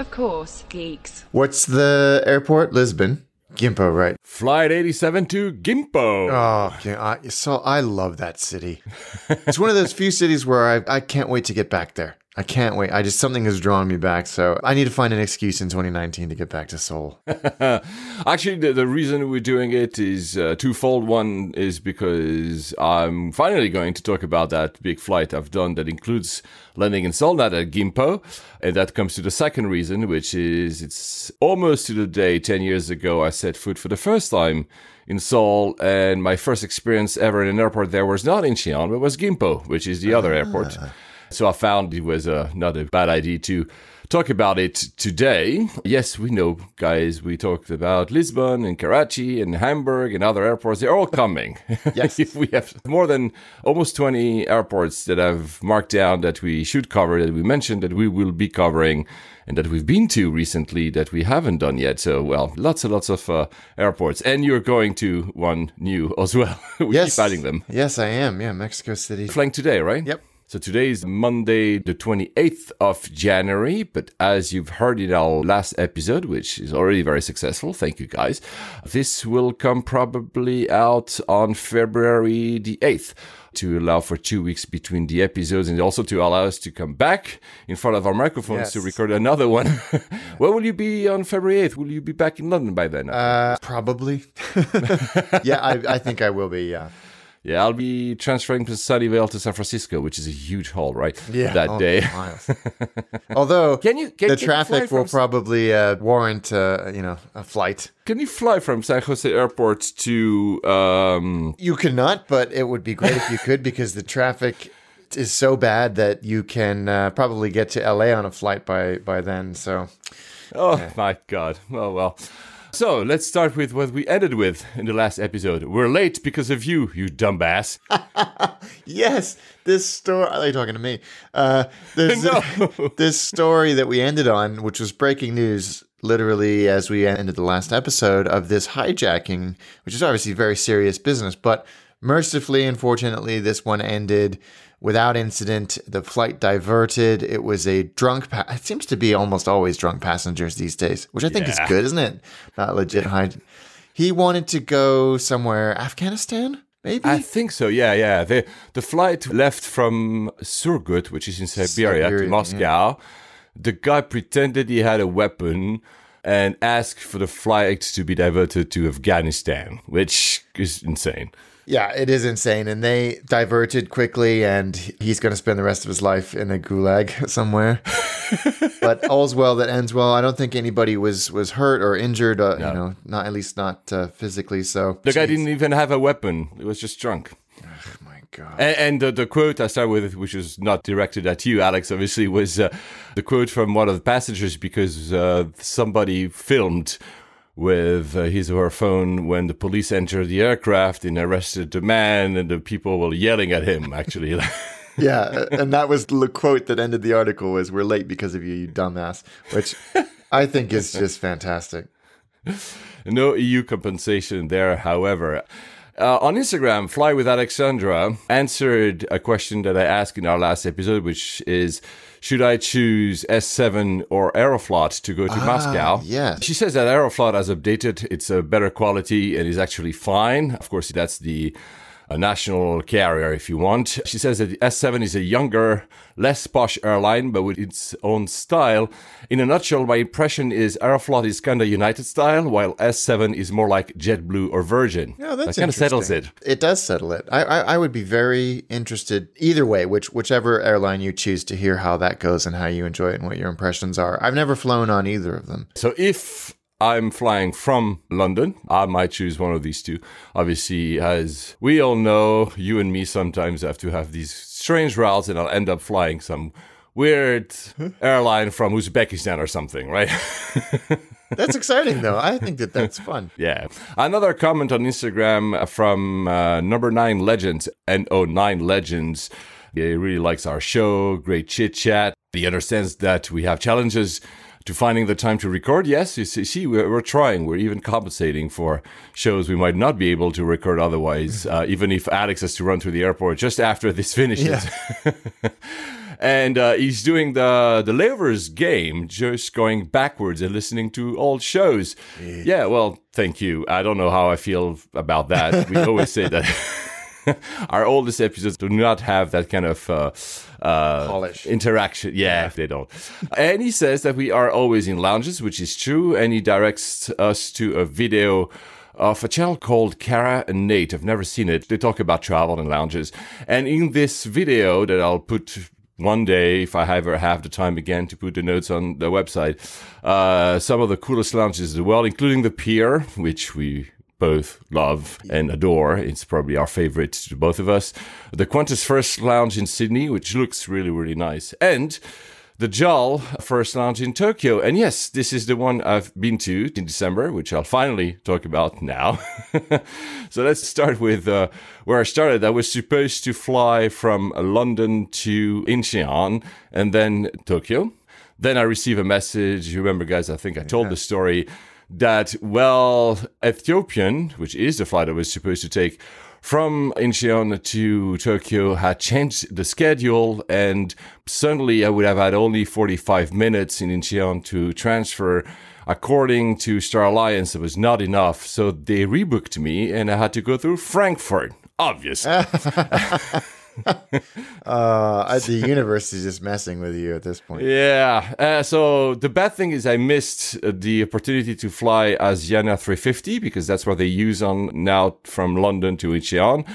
Of course, geeks. What's the airport? Lisbon. Gimpo, right? Flight 87 to Gimpo. Oh, yeah. I, so I love that city. it's one of those few cities where I, I can't wait to get back there. I can't wait. I just something has drawn me back, so I need to find an excuse in 2019 to get back to Seoul. Actually, the, the reason we're doing it is uh, twofold. One is because I'm finally going to talk about that big flight I've done that includes landing in Seoul, not at Gimpo. And that comes to the second reason, which is it's almost to the day 10 years ago I set foot for the first time in Seoul, and my first experience ever in an airport there was not in Incheon, but was Gimpo, which is the other airport. So I found it was uh, not a bad idea to talk about it today. Yes, we know, guys, we talked about Lisbon and Karachi and Hamburg and other airports. They're all coming. Yes. if we have more than almost 20 airports that I've marked down that we should cover, that we mentioned that we will be covering. And that we've been to recently that we haven't done yet. So, well, lots and lots of uh, airports. And you're going to one new as well. we yes. keep adding them. Yes, I am. Yeah, Mexico City. Flying today, right? Yep. So today is Monday, the 28th of January. But as you've heard in our last episode, which is already very successful, thank you guys, this will come probably out on February the 8th to allow for two weeks between the episodes and also to allow us to come back in front of our microphones Yes. to record another one. Where will you be on February 8th? Will you be back in London by then? Uh, probably. yeah, I, I think I will be. Yeah. Yeah, I'll be transferring from Sunnyvale to San Francisco, which is a huge haul, right? Yeah. That oh, day. miles. Although Can you- can- the can you traffic will from- probably uh, warrant uh, you know a flight. Can you fly from San Jose Airport to um You cannot, but it would be great if you could because the traffic is so bad that you can uh, probably get to LA on a flight by by then. So Oh my god. Oh well. So let's start with what we ended with in the last episode. We're late because of you, you dumbass. yes, this story. Are you talking to me? Uh, No. this story that we ended on, which was breaking news. Literally, as we ended the last episode of this hijacking, which is obviously very serious business, but mercifully, unfortunately, this one ended without incident. The flight diverted. It was a drunk. Pa- it seems to be almost always drunk passengers these days, which I think is good, isn't it? Not legit He wanted to go somewhere, Afghanistan, maybe. I think so. Yeah, yeah. The the flight left from Surgut, which is in Siberia, Siberia, to Moscow. The guy pretended he had a weapon and asked for the flight to be diverted to Afghanistan, which is insane. Yeah, it is insane. And they diverted quickly, and he's going to spend the rest of his life in a gulag somewhere. but all's well that ends well. I don't think anybody was was hurt or injured. Uh, You know, not at least not uh, physically. So The guy didn't even have a weapon; he was just drunk. Oh my God. And, and the, the quote I start with, which is not directed at you, Alex, obviously, was uh, the quote from one of the passengers because uh, somebody filmed with uh, his or her phone when the police entered the aircraft and arrested the man, and the people were yelling at him, actually. yeah, and that was the quote that ended the article: "Was we're late because of you, you dumbass," which I think is just fantastic. no EU compensation there, however. Uh, on Instagram, Fly with Alexandra answered a question that I asked in our last episode, which is Should I choose S7 or Aeroflot to go to ah, Moscow? yes. She says that Aeroflot has updated, it's a better quality and is actually fine. Of course, that's the a national carrier if you want. She says that the S7 is a younger, less posh airline, but with its own style. In a nutshell, my impression is Aeroflot is kind of United style, while S7 is more like JetBlue or Virgin. Yeah, that's that kind of settles it. It does settle it. I, I I would be very interested either way, which whichever airline you choose to hear how that goes and how you enjoy it and what your impressions are. I've never flown on either of them. So if I'm flying from London, I might choose one of these two. Obviously, as we all know, you and me sometimes have to have these strange routes, and I'll end up flying some weird airline from Uzbekistan or something, right? That's exciting, though. I think that that's fun. Yeah. Another comment on Instagram from uh, number nine legends NO9 legends. He really likes our show. Great chit chat. He understands that we have challenges to finding the time to record. Yes, you see, we're, we're, trying. We're even compensating for shows we might not be able to record otherwise, uh, even if Alex has to run through the airport just after this finishes. Yeah. and uh, he's doing the the Layovers game, just going backwards and listening to old shows. Yeah. yeah, well, thank you. I don't know how I feel about that. we always say that. our oldest episodes do not have that kind of uh, uh, polish interaction. Yeah, yeah, they don't. and he says that we are always in lounges, which is true. And he directs us to a video of a channel called Kara and Nate. I've never seen it. They talk about travel and lounges. And in this video that I'll put one day, if I ever have the time again to put the notes on the website, uh, some of the coolest lounges in the world, including the Pier, which we both love and adore. It's probably our favorite to both of us. The Qantas First Lounge in Sydney, which looks really, really nice. And the JAL First Lounge in Tokyo. And yes, this is the one I've been to in December, which I'll finally talk about now. so let's start with uh, where I started. I was supposed to fly from London to Incheon and then Tokyo. Then I receive a message. You remember, guys, I think I told yeah. the story that, well, Ethiopian, which is the flight I was supposed to take from Incheon to Tokyo, had changed the schedule, and suddenly I would have had only 45 minutes in Incheon to transfer. According to Star Alliance, it was not enough, so they rebooked me, and I had to go through Frankfurt. Obvious. uh, the universe is just messing with you at this point. Yeah. Uh, so the bad thing is I missed the opportunity to fly Asiana 350 because that's what they use on now from London to Incheon.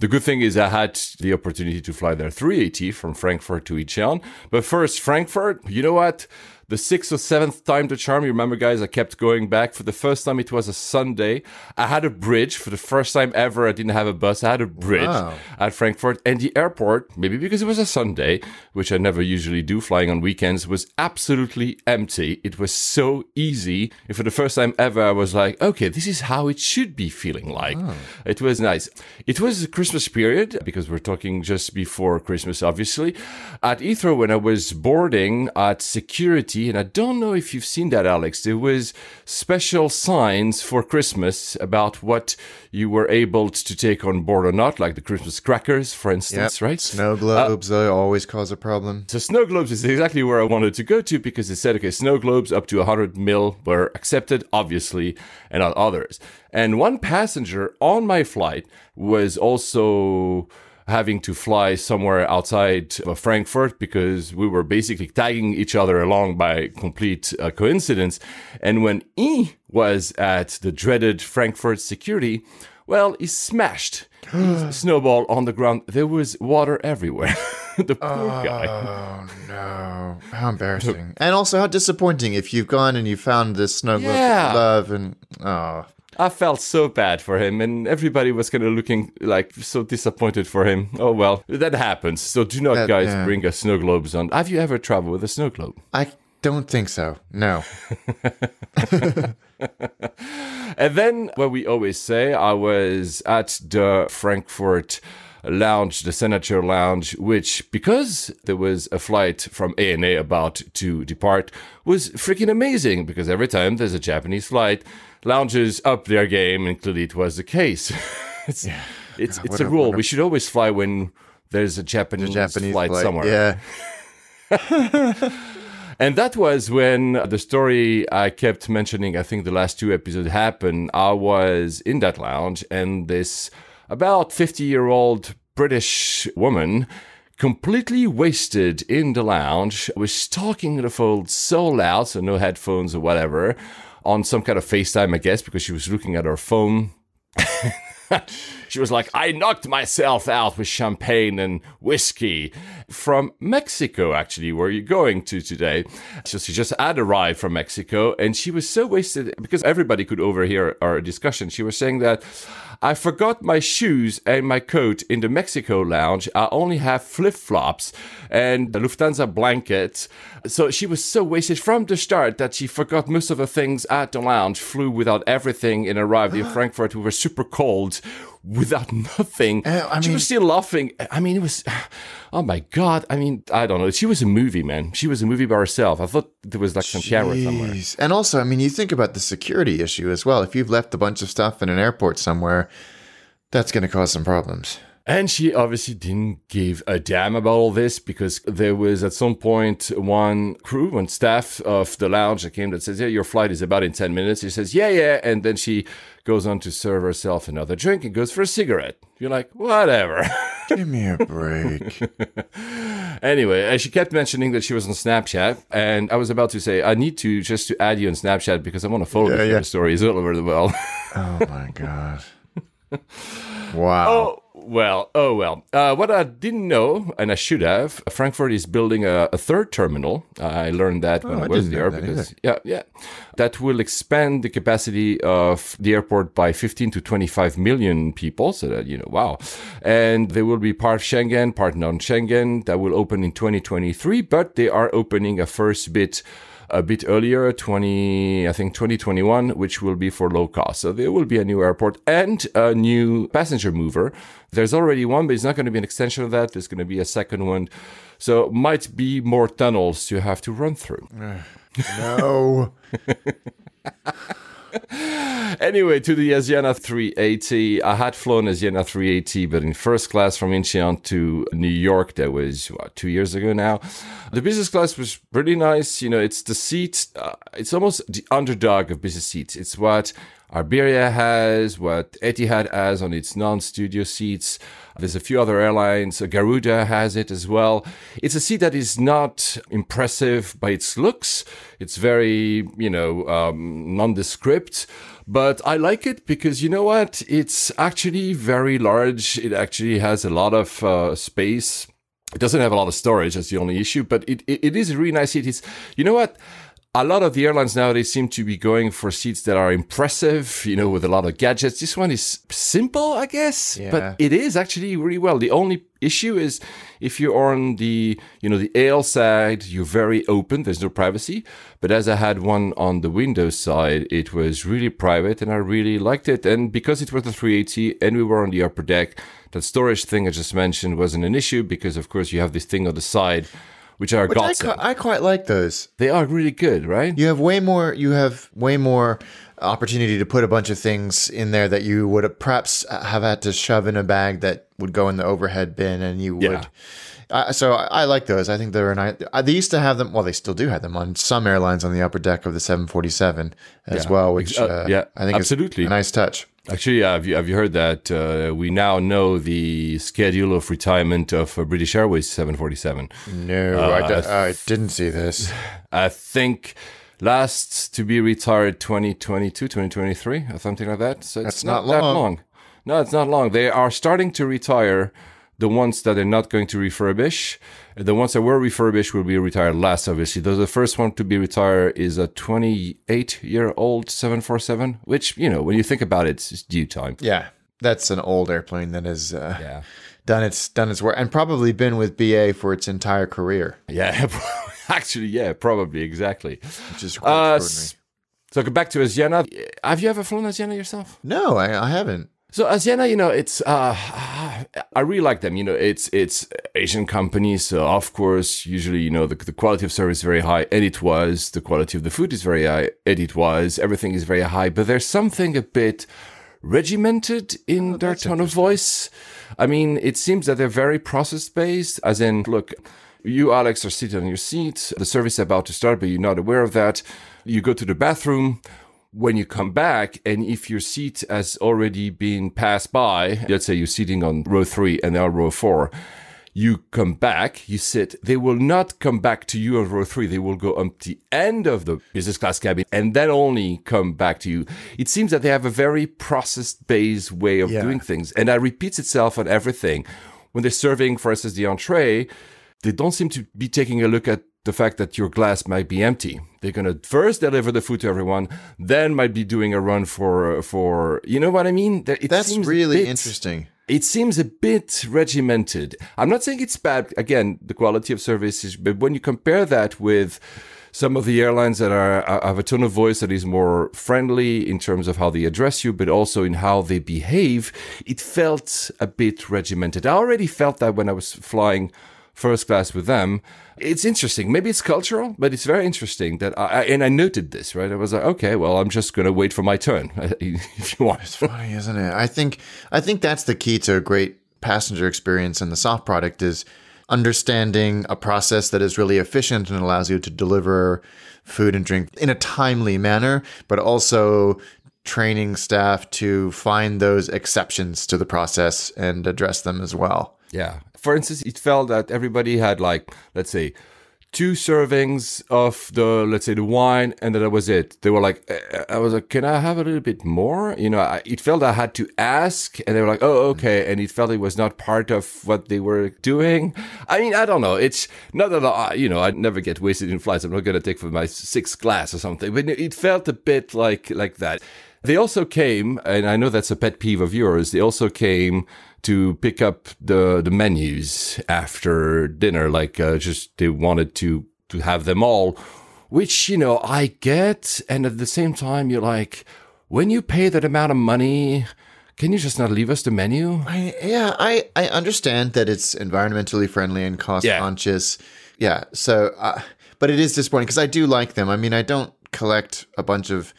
The good thing is I had the opportunity to fly their 380 from Frankfurt to Incheon. But first, Frankfurt, you know what? The sixth or seventh time to charm. You remember, guys, I kept going back. For the first time, it was a Sunday. I had a bridge for the first time ever. I didn't have a bus. I had a bridge wow. at Frankfurt. And the airport, maybe because it was a Sunday, which I never usually do flying on weekends, was absolutely empty. It was so easy. And for the first time ever, I was like, okay, this is how it should be feeling like. Oh. It was nice. It was a Christmas period because we're talking just before Christmas, obviously. At Heathrow, when I was boarding at security, and I don't know if you've seen that, Alex. There was special signs for Christmas about what you were able to take on board or not, like the Christmas crackers, for instance, yep. right? Snow globes uh, always cause a problem. So snow globes is exactly where I wanted to go to because they said, okay, snow globes up to 100 mil were accepted, obviously, and not others. And one passenger on my flight was also having to fly somewhere outside of Frankfurt because we were basically tagging each other along by complete uh, coincidence. And when E was at the dreaded Frankfurt security, well, he smashed his snowball on the ground. There was water everywhere. the poor oh, guy. Oh no! How embarrassing! and also, how disappointing if you've gone and you found this snow yeah. glove and oh. I felt so bad for him, and everybody was kind of looking like so disappointed for him. Oh well, that happens. So do not, that, guys, yeah. bring a snow globes on. Have you ever traveled with a snow globe? I don't think so. No. and then, what we always say, I was at the Frankfurt lounge, the Senator Lounge, which, because there was a flight from ANA about to depart, was freaking amazing because every time there's a Japanese flight, lounges up their game, and clearly it was the case. it's yeah. it's, it's a, a rule. A, we should always fly when there's a Japanese, Japanese flight, flight somewhere. Yeah. And that was when the story I kept mentioning, I think the last two episodes happened. I was in that lounge and this about 50 year old British woman completely wasted in the lounge was talking to the phone so loud, so no headphones or whatever, on some kind of FaceTime, I guess, because she was looking at her phone. she was like, I knocked myself out with champagne and whiskey from Mexico, actually, where are you're going to today. So she just had arrived from Mexico and she was so wasted because everybody could overhear our discussion. She was saying that I forgot my shoes and my coat in the Mexico lounge. I only have flip flops and the Lufthansa blankets. So she was so wasted from the start that she forgot most of the things at the lounge, flew without everything, and arrived in Frankfurt. We were super cold without nothing. Uh, I she mean- was still laughing. I mean, it was, oh my God. I mean, I don't know. She was a movie, man. She was a movie by herself. I thought there was like some camera somewhere. Jeez. And also, I mean, you think about the security issue as well. If you've left a bunch of stuff in an airport somewhere, that's going to cause some problems. And she obviously didn't give a damn about all this because there was at some point one crew, one staff of the lounge that came that says, Yeah, your flight is about in 10 minutes. She says, Yeah, yeah. And then she goes on to serve herself another drink and goes for a cigarette. You're like, Whatever. Give me a break. anyway, uh, she kept mentioning that she was on Snapchat. And I was about to say, I need to just to add you on Snapchat because I want to follow Yeah, yeah. stories all over the world. oh my god. Wow. Oh, well, oh well. Uh, what I didn't know, and I should have, Frankfurt is building a, a third terminal. I learned that when Oh, I I was didn't there know that yeah, yeah, that will expand the capacity of the airport by 15 to 25 million people. So that you know, wow, and they will be part of Schengen, part non-Schengen. That will open in 2023, but they are opening a first bit a bit earlier, 20, I think 2021, which will be for low cost. So there will be a new airport and a new passenger mover. There's already one, but it's not going to be an extension of that. There's going to be a second one. So might be more tunnels you have to run through. Eh, no. Anyway, to the Asiana 380. I had flown Asiana 380, but in first class from Incheon to New York. That was what, two years ago now. The business class was pretty nice. You know, it's the seat. Uh, it's almost the underdog of business seats. It's what Iberia has, what Etihad has on its non-studio seats. There's a few other airlines. Garuda has it as well. It's a seat that is not impressive by its looks. It's very, you know, um, nondescript. But I like it because you know what? It's actually very large. It actually has a lot of uh, space. It doesn't have a lot of storage. That's the only issue. But it, it, it is a really nice seat. It's, you know what? A lot of the airlines nowadays seem to be going for seats that are impressive, you know, with a lot of gadgets. This one is simple, I guess, Yeah. but it is actually really well. The only issue is if you're on the, you know, the AL side, you're very open. There's no privacy. But as I had one on the Windows side, it was really private and I really liked it. And because it was the 380 and we were on the upper deck, that storage thing I just mentioned wasn't an issue because, of course, you have this thing on the side, which are Which I, godsend. I quite like those. They are really good, right? You have way more. You have way more opportunity to put a bunch of things in there that you would perhaps have had to shove in a bag that would go in the overhead bin, and you Yeah. would. Uh, so I, I like those. I think they're nice. Uh, they used to have them. Well, they still do have them on some airlines on the upper deck of the 747 as Yeah. well, which Uh, uh, yeah, I think absolutely. is a nice touch. Actually, have you, have you heard that uh, we now know the schedule of retirement of uh, British Airways 747? No, I, d- I didn't see this. I think last to be retired 2022, 2023, or something like that. So it's That's not, not that long. long. No, it's not long. They are starting to retire the ones that they're not going to refurbish. The ones that were refurbished will be retired last, obviously. Though the first one to be retired is a 28 year old 747, which, you know, when you think about it, it's due time. Yeah, that's an old airplane that has uh, Yeah. done its done its work and probably been with BA for its entire career, Yeah, actually, yeah, probably, exactly. which is quite Uh, extraordinary. so go back to Asiana. Have you ever flown Asiana yourself? No, I, I haven't. So Asiana, you know, it's uh, I really like them. You know, it's it's Asian companies, so of course, usually, you know, the, the quality of service is very high, and it was. The quality of the food is very high, and it was. Everything is very high, but there's something a bit regimented in their tone of voice. I mean, it seems that they're very process based, as in, look. You, Alex, are seated on your seat. The service is about to start, but you're not aware of that. You go to the bathroom when you come back and if your seat has already been passed by let's say you're sitting on row three and they're row four you come back, you sit, they will not come back to you on row three. They will go up the end of the business class cabin and then only come back to you. It seems that they have a very process based way of Yeah. doing things. And that repeats itself on everything. When they're serving, for instance, the entree, they don't seem to be taking a look at the fact that your glass might be empty. They're gonna first deliver the food to everyone, then might be doing a run for for you know what I mean. It That's seems really bit- interesting. it seems a bit regimented. I'm not saying it's bad. Again, the quality of service is, but when you compare that with some of the airlines that are have a tone of voice that is more friendly in terms of how they address you, but also in how they behave, it felt a bit regimented. I already felt that when I was flying first class with them. It's interesting. Maybe it's cultural, but it's very interesting that I, and I noted this, right? I was like, okay, well, I'm just going to wait for my turn if you want. It's funny, isn't it? I think I think that's the key to a great passenger experience in the soft product is understanding a process that is really efficient and allows you to deliver food and drink in a timely manner, but also training staff to find those exceptions to the process and address them as well. Yeah. For instance, it felt that everybody had like, let's say, two servings of the, let's say, the wine, and that was it. They were like, uh, uh I was like, can I have a little bit more? You know, I, it felt I had to ask, and they were like, oh, okay. Mm-hmm. And it felt it was not part of what they were doing. I mean, I don't know. It's not that, I, you know, I never get wasted in flights. I'm not going to take for my sixth glass or something, but it felt a bit like, like that. They also came, and I know that's a pet peeve of yours. They also came to pick up the the menus after dinner, like uh, just they wanted to to have them all, which you know I get, and at the same time you're like, when you pay that amount of money, can you just not leave us the menu? I, yeah, I, I understand that it's environmentally friendly and cost Yeah. conscious. Yeah. So, uh, but it is disappointing because I do like them. I mean, I don't collect a bunch of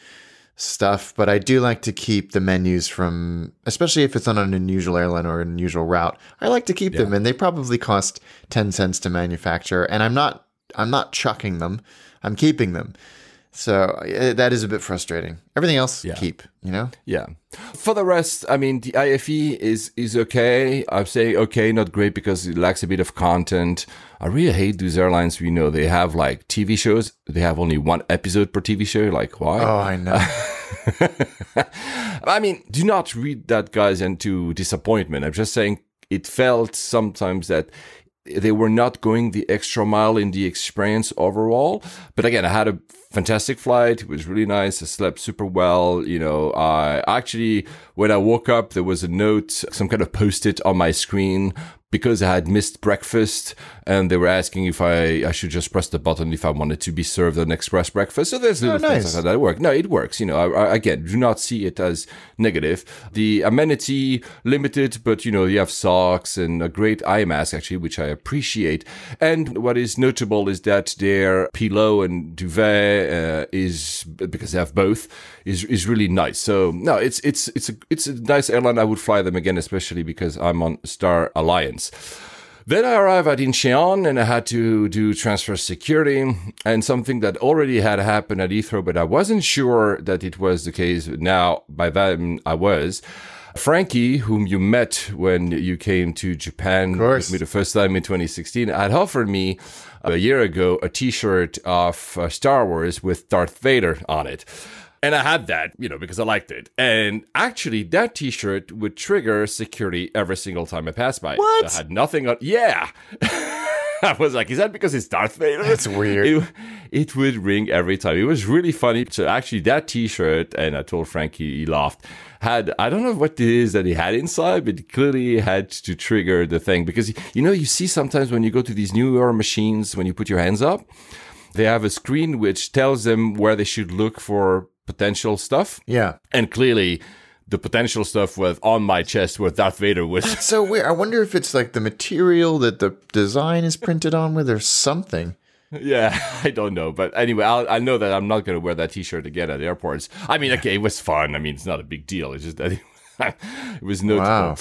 stuff, but I do like to keep the menus from, especially if it's on an unusual airline or an unusual route. I like to keep them, and they probably cost ten cents to manufacture. And I'm not, I'm not chucking them. I'm keeping them. So uh, that is a bit frustrating. Everything else, yeah. keep. You know. Yeah. For the rest, I mean, the IFE is is okay. I'm saying okay, not great because it lacks a bit of content. I really hate these airlines. You know, they have like TV shows. They have only one episode per TV show. Like, why? Oh, I know. I mean, do not read that, guys, into disappointment. I'm just saying it felt sometimes that they were not going the extra mile in the experience overall. But again, I had a fantastic flight. It was really nice. I slept super well. You know, I actually, when I woke up, there was a note, some kind of post it on my screen because I had missed breakfast and they were asking if I, I should just press the button if I wanted to be served an express breakfast. So there's little things nice. like that that work. No, it works. You know, I, I, again, do not see it as negative. The amenity limited, but you know, you have socks and a great eye mask actually, which I appreciate. And what is notable is that their pillow and duvet uh, is because they have both is is really nice. So no, it's it's it's a it's a nice airline. I would fly them again, especially because I'm on Star Alliance. Then I arrived at Incheon and I had to do transfer security and something that already had happened at Heathrow, but I wasn't sure that it was the case. Now, by then I was. Frankie, whom you met when you came to Japan with me the first time in 2016, had offered me a year ago a t-shirt of uh, Star Wars with Darth Vader on it. And I had that, you know, because I liked it. And actually, that T-shirt would trigger security every single time I passed by. What? I had nothing on. Yeah. I was like, is that because it's Darth Vader? That's weird. It, it would ring every time. It was really funny. So actually, that T-shirt, and I told Frankie, he laughed. Had I don't know what it is that he had inside, but it clearly had to trigger the thing because you know you see sometimes when you go to these newer machines when you put your hands up, they have a screen which tells them where they should look for potential stuff. Yeah. And clearly, the potential stuff was on my chest where Darth Vader was. It's so weird. I wonder if it's like the material that the design is printed on with or something. yeah, I don't know. But anyway, I'll, I know that I'm not going to wear that t shirt again at airports. I mean, okay, it was fun. I mean, it's not a big deal. It's just that it was notable. Wow.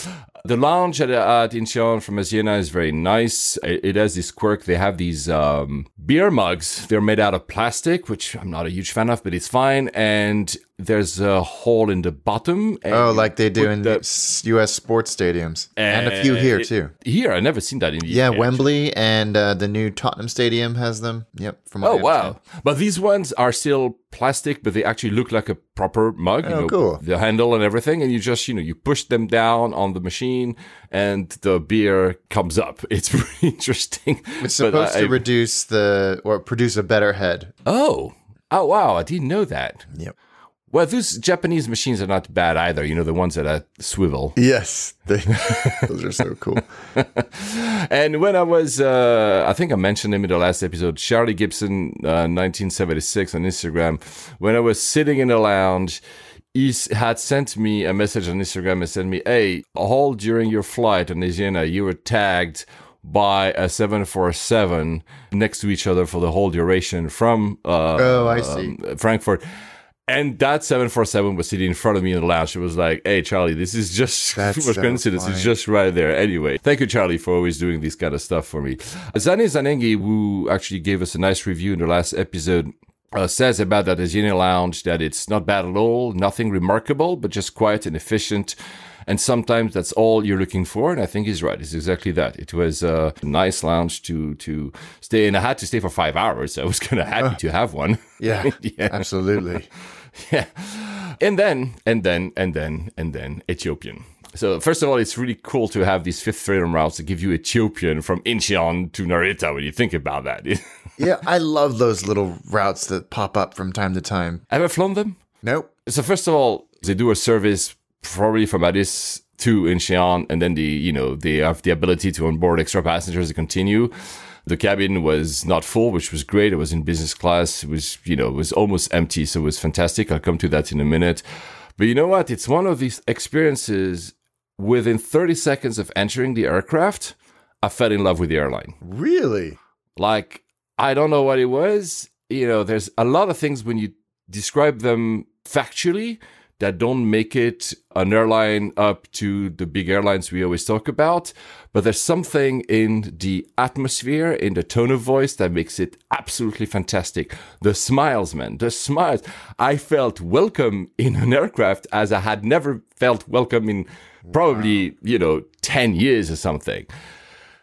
The lounge at, at Incheon from Asiana is very nice. It, it, has this quirk. They have these um, beer mugs. They're made out of plastic, which I'm not a huge fan of, but it's fine. And there's a hole in the bottom. oh, like they do in the, U.S. sports stadiums, and, and a few here too. Here, I never seen that in the yeah, UK, Wembley and uh, the new Tottenham Stadium has them. Yep. From oh wow! But these ones are still plastic, but they actually look like a proper mug. Oh, you know, cool. The handle and everything, and you just you know you push them down on the machine, and the beer comes up. It's pretty interesting. It's supposed uh, to reduce the or produce a better head. Oh. Oh wow! I didn't know that. Yep. Well, those Japanese machines are not bad either. You know, the ones that are swivel. Yes, they, those are so cool. and when I was, uh, I think I mentioned him in the last episode, Charlie Gibson, uh, 1976 on Instagram. When I was sitting in the lounge, he had sent me a message on Instagram and sent me, "Hey, all during your flight on Asiana, you were tagged." by a 747 next to each other for the whole duration from uh, oh, I see. Um, Frankfurt. And that 747 was sitting in front of me in the lounge. It was like, hey, Charlie, this is just That's so coincidence. Funny. It's just right there. Anyway, thank you, Charlie, for always doing this kind of stuff for me. Zane Zanengi, who actually gave us a nice review in the last episode, uh, says about that Asiana Lounge that it's not bad at all, nothing remarkable, but just quiet and efficient. And sometimes that's all you're looking for. And I think he's right. It's exactly that. It was a nice lounge to to stay in. I had to stay for five hours. So I was kind of happy to have one. Yeah, yeah. absolutely. yeah. And then, and then, and then, and then Ethiopian. So first of all, it's really cool to have these fifth freedom routes that give you Ethiopian from Incheon to Narita when you think about that. yeah, I love those little routes that pop up from time to time. Ever flown them? Nope. So first of all, they do a service probably from Addis to Incheon, and then the you know they have the ability to onboard extra passengers to continue. The cabin was not full, which was great. It was in business class. It was, you know, it was almost empty. So it was fantastic. I'll come to that in a minute. But you know what? It's one of these experiences within 30 seconds of entering the aircraft, I fell in love with the airline. Really? Like, I don't know what it was. You know, there's a lot of things when you describe them factually, that don't make it an airline up to the big airlines we always talk about. But there's something in the atmosphere, in the tone of voice that makes it absolutely fantastic. The smiles, man, the smiles. I felt welcome in an aircraft as I had never felt welcome in probably, wow. you know, 10 years or something.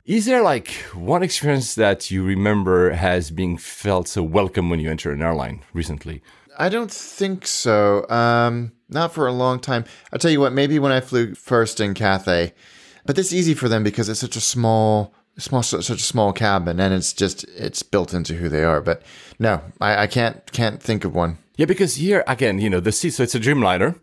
Is there like one experience that you remember has been felt so welcome when you enter an airline recently? I don't think so. Um, not for a long time. I'll tell you what, maybe when I flew first in Cathay, but this is easy for them because it's such a small, small, such a small cabin, and it's just it's built into who they are. But no, I, I can't can't think of one. Yeah, because here again, you know, the seat. So it's a Dreamliner.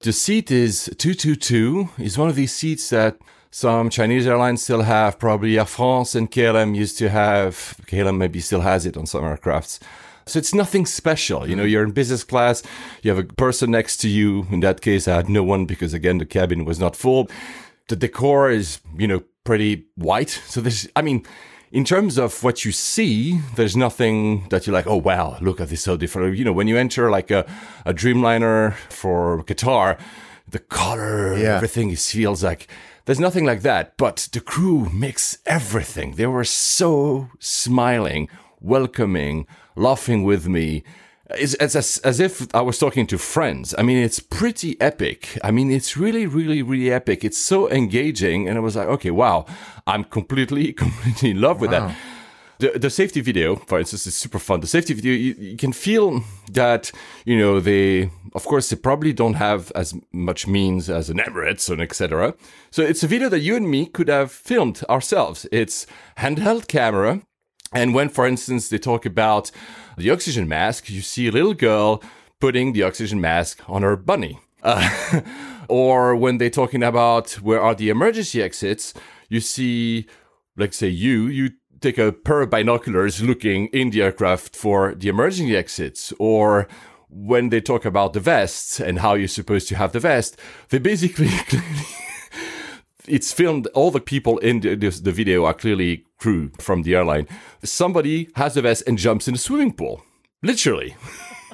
The seat is two two two. Is one of these seats that some Chinese airlines still have. Probably Air France and KLM used to have. KLM maybe still has it on some aircrafts. So it's nothing special. You know, mm-hmm. you're in business class, you have a person next to you. In that case, I had no one because, again, the cabin was not full. The decor is, you know, pretty white. So there's, I mean, in terms of what you see, there's nothing that you're like, oh, wow, look at this so different. You know, when you enter like a, a Dreamliner for Qatar, the color, yeah. everything is, feels like there's nothing like that. But the crew makes everything. They were so smiling, welcoming, laughing with me. It's, it's as, as if I was talking to friends. I mean, it's pretty epic. I mean, it's really, really, really epic. It's so engaging. And I was like, okay, wow, I'm completely, completely in love with wow. that. The, the safety video, for instance, is super fun. The safety video, you, you can feel that, you know, they, of course, they probably don't have as much means as an Emirates and etc. So it's a video that you and me could have filmed ourselves. It's handheld camera and when, for instance, they talk about the oxygen mask, you see a little girl putting the oxygen mask on her bunny. Uh, or when they're talking about where are the emergency exits, you see, let's say you, you take a pair of binoculars looking in the aircraft for the emergency exits. Or when they talk about the vests and how you're supposed to have the vest, they basically it's filmed. All the people in the, the, the video are clearly crew from the airline. Somebody has a vest and jumps in a swimming pool, literally.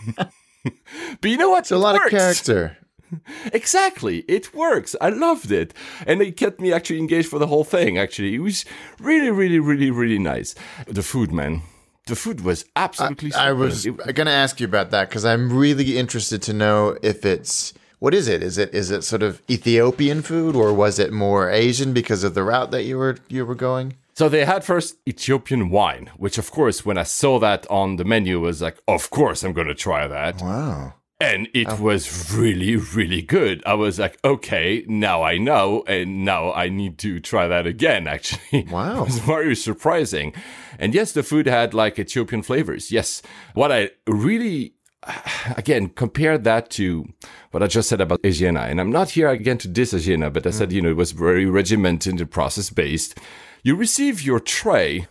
but you know what? It's a lot works. of character. exactly. It works. I loved it. And it kept me actually engaged for the whole thing, actually. It was really, really, really, really nice. The food, man. The food was absolutely I super. was going to ask you about that because I'm really interested to know if it's what is it? Is it is it sort of Ethiopian food or was it more Asian because of the route that you were you were going? So they had first Ethiopian wine, which of course, when I saw that on the menu, was like, of course I'm going to try that. Wow. And it oh. was really, really good. I was like, okay, now I know, and now I need to try that again, actually. Wow. it was very surprising. And yes, the food had like Ethiopian flavors. Yes. What I really, again, compare that to what I just said about Asiana. And I'm not here again to diss Asiana, but I said, you know, it was very regimented and process based. You receive your tray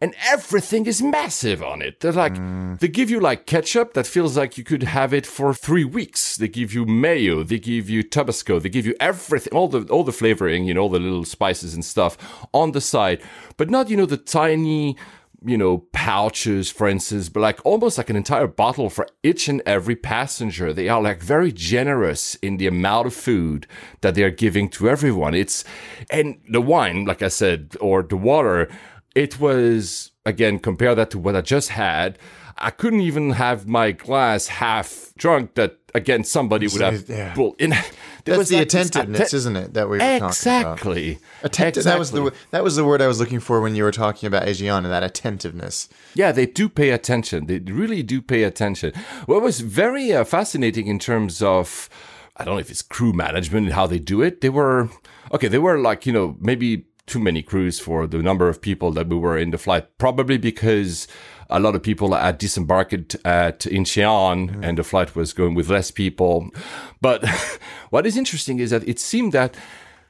and everything is massive on it. They're like, mm. they give you like ketchup that feels like you could have it for three weeks. They give you mayo, they give you Tabasco, they give you everything, all the all the flavoring, you know, all the little spices and stuff on the side, but not you know the tiny. You know, pouches, for instance, but like almost like an entire bottle for each and every passenger. They are like very generous in the amount of food that they are giving to everyone. It's, and the wine, like I said, or the water, it was again compare that to what I just had. I couldn't even have my glass half drunk. That again somebody would have yeah. pulled in. That's was the like attentiveness, atten- isn't it? That we were talking about. Exactly. Attentive. That was the that was the word I was looking for when you were talking about Asiana. That attentiveness. Yeah, they do pay attention. They really do pay attention. What was very uh, fascinating in terms of, I don't know if it's crew management and how they do it. They were, okay, they were like, you know, maybe too many crews for the number of people that we were in the flight, probably because a lot of people had disembarked uh, at Incheon and the flight was going with less people. But what is interesting is that it seemed that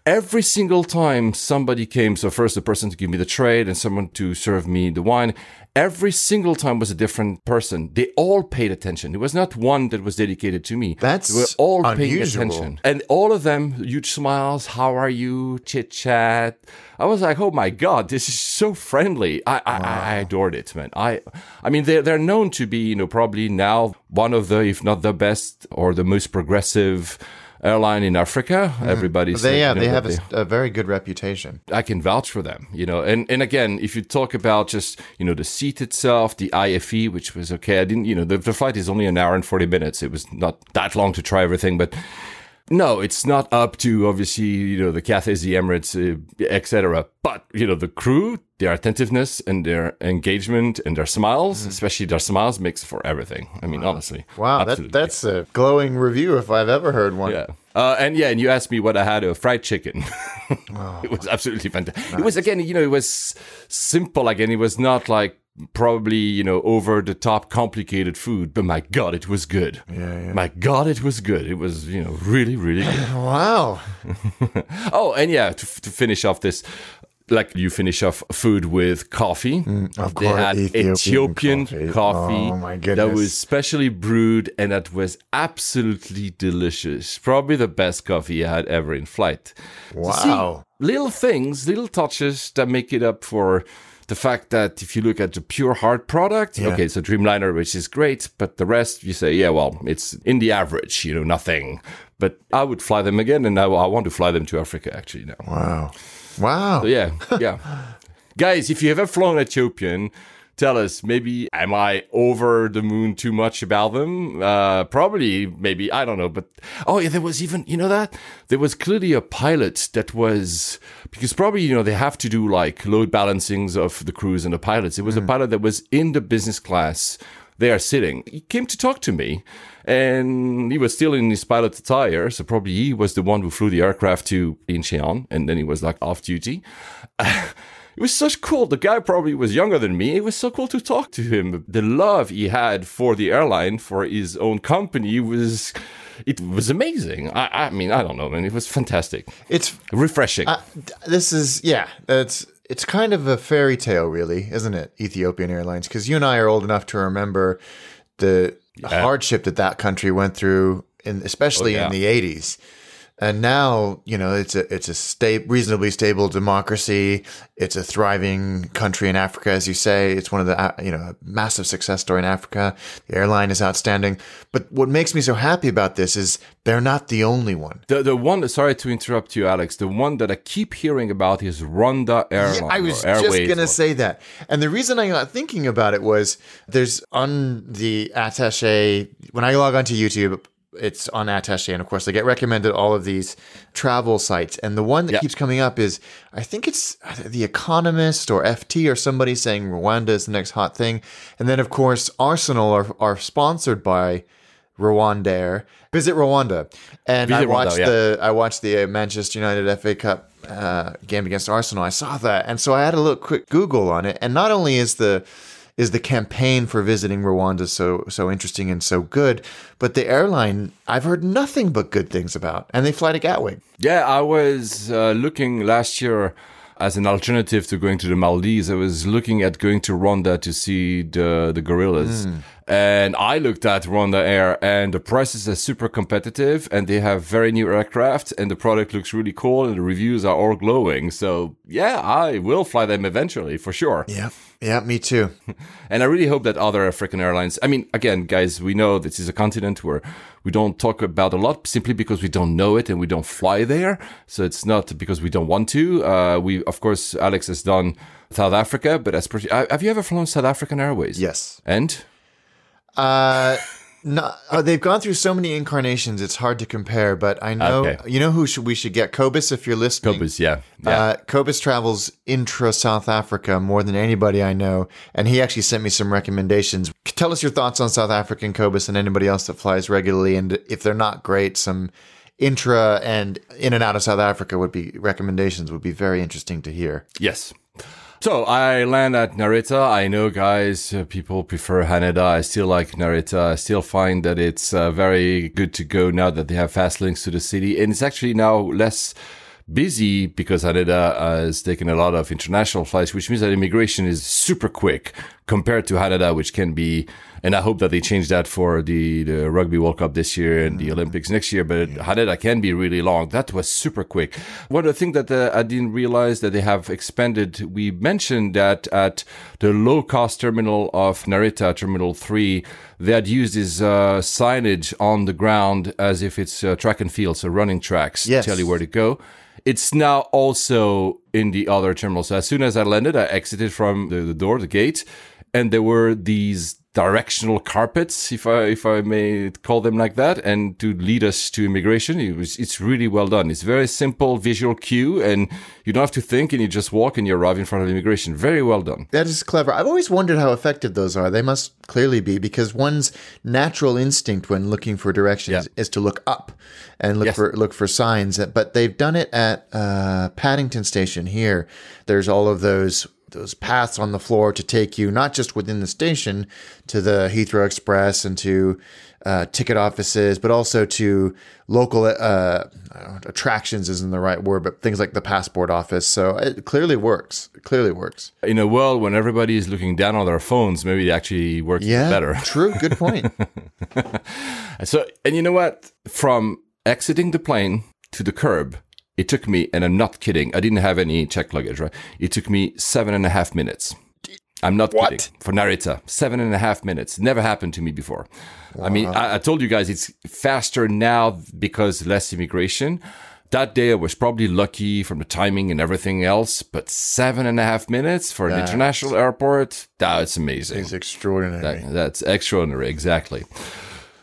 every single time somebody came, so first the person to give me the tray and someone to serve me the wine, every single time was a different person. They all paid attention. It was not one that was dedicated to me. That's they were all unusual. paying attention. And all of them, huge smiles, how are you, chit chat. I was like, oh my God, this is so friendly. I, I, I adored it, man. I, I mean, they're, they're known to be, you know, probably now one of the, if not the best or the most progressive airline in Africa. Mm-hmm. Everybody said, They yeah, you know, they have a, a very good reputation. I can vouch for them, you know. And and again, if you talk about just you know the seat itself, the IFE, which was okay. I didn't, you know, the, the flight is only an hour and forty minutes. It was not that long to try everything, but no, it's not up to obviously you know the Cathays, the Emirates, uh, etc. But you know the crew, their attentiveness and their engagement and their smiles, especially their smiles, makes for everything. I mean, honestly, Wow, that, that's a glowing review if I've ever heard one. Yeah. Uh, and yeah, and you asked me what I had a fried chicken. Oh, it was absolutely fantastic. It was again, you know, it was simple. Again, it was not like probably you know over the top complicated food, but my God, it was good. Yeah, yeah. My God, it was good. It was you know really really good. Wow. oh, and yeah, to, to finish off this. Like you finish off food with coffee. Mm, of they course, had Ethiopian Ethiopian coffee. coffee. Oh, my That was specially brewed and that was absolutely delicious. Probably the best coffee I had ever in flight. So see, Wow. little things, little touches that make it up for the fact that if you look at the pure hard product, Yeah. okay, it's a Dreamliner, which is great, but the rest you say, yeah, well, it's in the average, you know, nothing. But I would fly them again, and I, I want to fly them to Africa actually now. Wow. Wow. So yeah, yeah. Guys, if you ever flown Ethiopian, tell us maybe am I over the moon too much about them? Uh, probably, maybe I don't know. But oh yeah, there was even you know that there was clearly a pilot that was because probably you know they have to do like load balancings of the crews and the pilots. It was a pilot that was in the business class. They are sitting. He came to talk to me, and he was still in his pilot attire. So probably he was the one who flew the aircraft to Incheon, and then he was like off duty. It was such cool. The guy probably was younger than me. It was so cool to talk to him. The love he had for the airline, for his own company was, it was amazing. I, I mean, I don't know, man. It was fantastic, It's refreshing. uh, this is yeah. It's it's kind of a fairy tale, really, isn't it? Ethiopian Airlines, because you and I are old enough to remember the hardship that that country went through, in especially Oh, yeah. in the eighties. And now, you know, it's a it's a sta- reasonably stable democracy. It's a thriving country in Africa, as you say. It's one of the uh, you know a massive success story in Africa. The airline is outstanding. But what makes me so happy about this is they're not the only one. The the one sorry to interrupt you, Alex. The one that I keep hearing about is Rwanda Airlines. Yeah, I was just gonna or- say that, and the reason I got thinking about it was there's on the attaché when I log onto YouTube, it's on attaché, and of course I get recommended all of these travel sites, and the one that Yeah. keeps coming up is I think it's The Economist or FT or somebody saying Rwanda is the next hot thing, and then of course Arsenal are are sponsored by Rwandair. Visit Rwanda, and I Visit Rwanda, watched yeah. the I watched the uh, Manchester United FA Cup uh, game against Arsenal. I saw that, and so I had a little quick Google on it. And not only is the is the campaign for visiting Rwanda so so interesting and so good, but the airline I've heard nothing but good things about, and they fly to Gatwick. Yeah, I was uh, looking last year as an alternative to going to the Maldives. I was looking at going to Rwanda to see the the gorillas. Hmm. And I looked at Rwanda Air and the prices are super competitive and they have very new aircraft and the product looks really cool and the reviews are all glowing. So yeah, I will fly them eventually for sure. Yeah, yeah, me too. And I really hope that other African airlines, I mean, again, guys, we know this is a continent where we don't talk about a lot simply because we don't know it and we don't fly there. So it's not because we don't want to. Uh, we, of course, Alex has done South Africa, but as pretty, uh, have you ever flown South African Airways? Yes. And? Uh, no, uh, they've gone through so many incarnations; it's hard to compare. But I know Okay. you know who should we should get Cobus if you're listening. Cobus, yeah. Yeah. Uh, Cobus travels intra South Africa more than anybody I know, and he actually sent me some recommendations. Tell us your thoughts on South African Cobus and anybody else that flies regularly, and if they're not great, some intra and in and out of South Africa would be recommendations would be very interesting to hear. Yes. So I land at Narita. I know, guys, uh, people prefer Haneda. I still like Narita. I still find that it's uh, very good to go now that they have fast links to the city. And it's actually now less busy because Haneda has taken a lot of international flights, which means that immigration is super quick compared to Haneda, which can be, and I hope that they change that for the, the Rugby World Cup this year and the Olympics next year. But Haneda can be really long. That was super quick. One of the things that uh, I didn't realize that they have expanded, we mentioned that at the low cost terminal of Narita, Terminal 3, they had used this uh, signage on the ground as if it's uh, track and field, so running tracks Yes. to tell you where to go. It's now also in the other terminal. So as soon as I landed, I exited from the, the door, the gate, and there were these directional carpets, if I if I may call them like that, and to lead us to immigration. It was it's really well done. It's very simple visual cue, and you don't have to think, and you just walk, and you arrive in front of immigration. Very well done. That is clever. I've always wondered how effective those are. They must clearly be because one's natural instinct when looking for directions Yeah. is to look up and look Yes. for look for signs. But they've done it at uh, Paddington Station here. There's all of those those paths on the floor to take you not just within the station to the Heathrow Express and to uh, ticket offices, but also to local uh, I don't know, attractions isn't the right word, but things like the passport office. So it clearly works. It clearly works. In a world when everybody is looking down on their phones, maybe it actually works Yeah, better. true. Good point. So, and you know what? From exiting the plane to the curb, it took me, and I'm not kidding, I didn't have any check luggage, right? It took me seven and a half minutes. I'm not What? kidding. For Narita, seven and a half minutes. Never happened to me before. I mean, I, I told you guys it's faster now because less immigration. That day I was probably lucky from the timing and everything else, but seven and a half minutes for an international airport, that's amazing. it's extraordinary. That- that's extraordinary, exactly.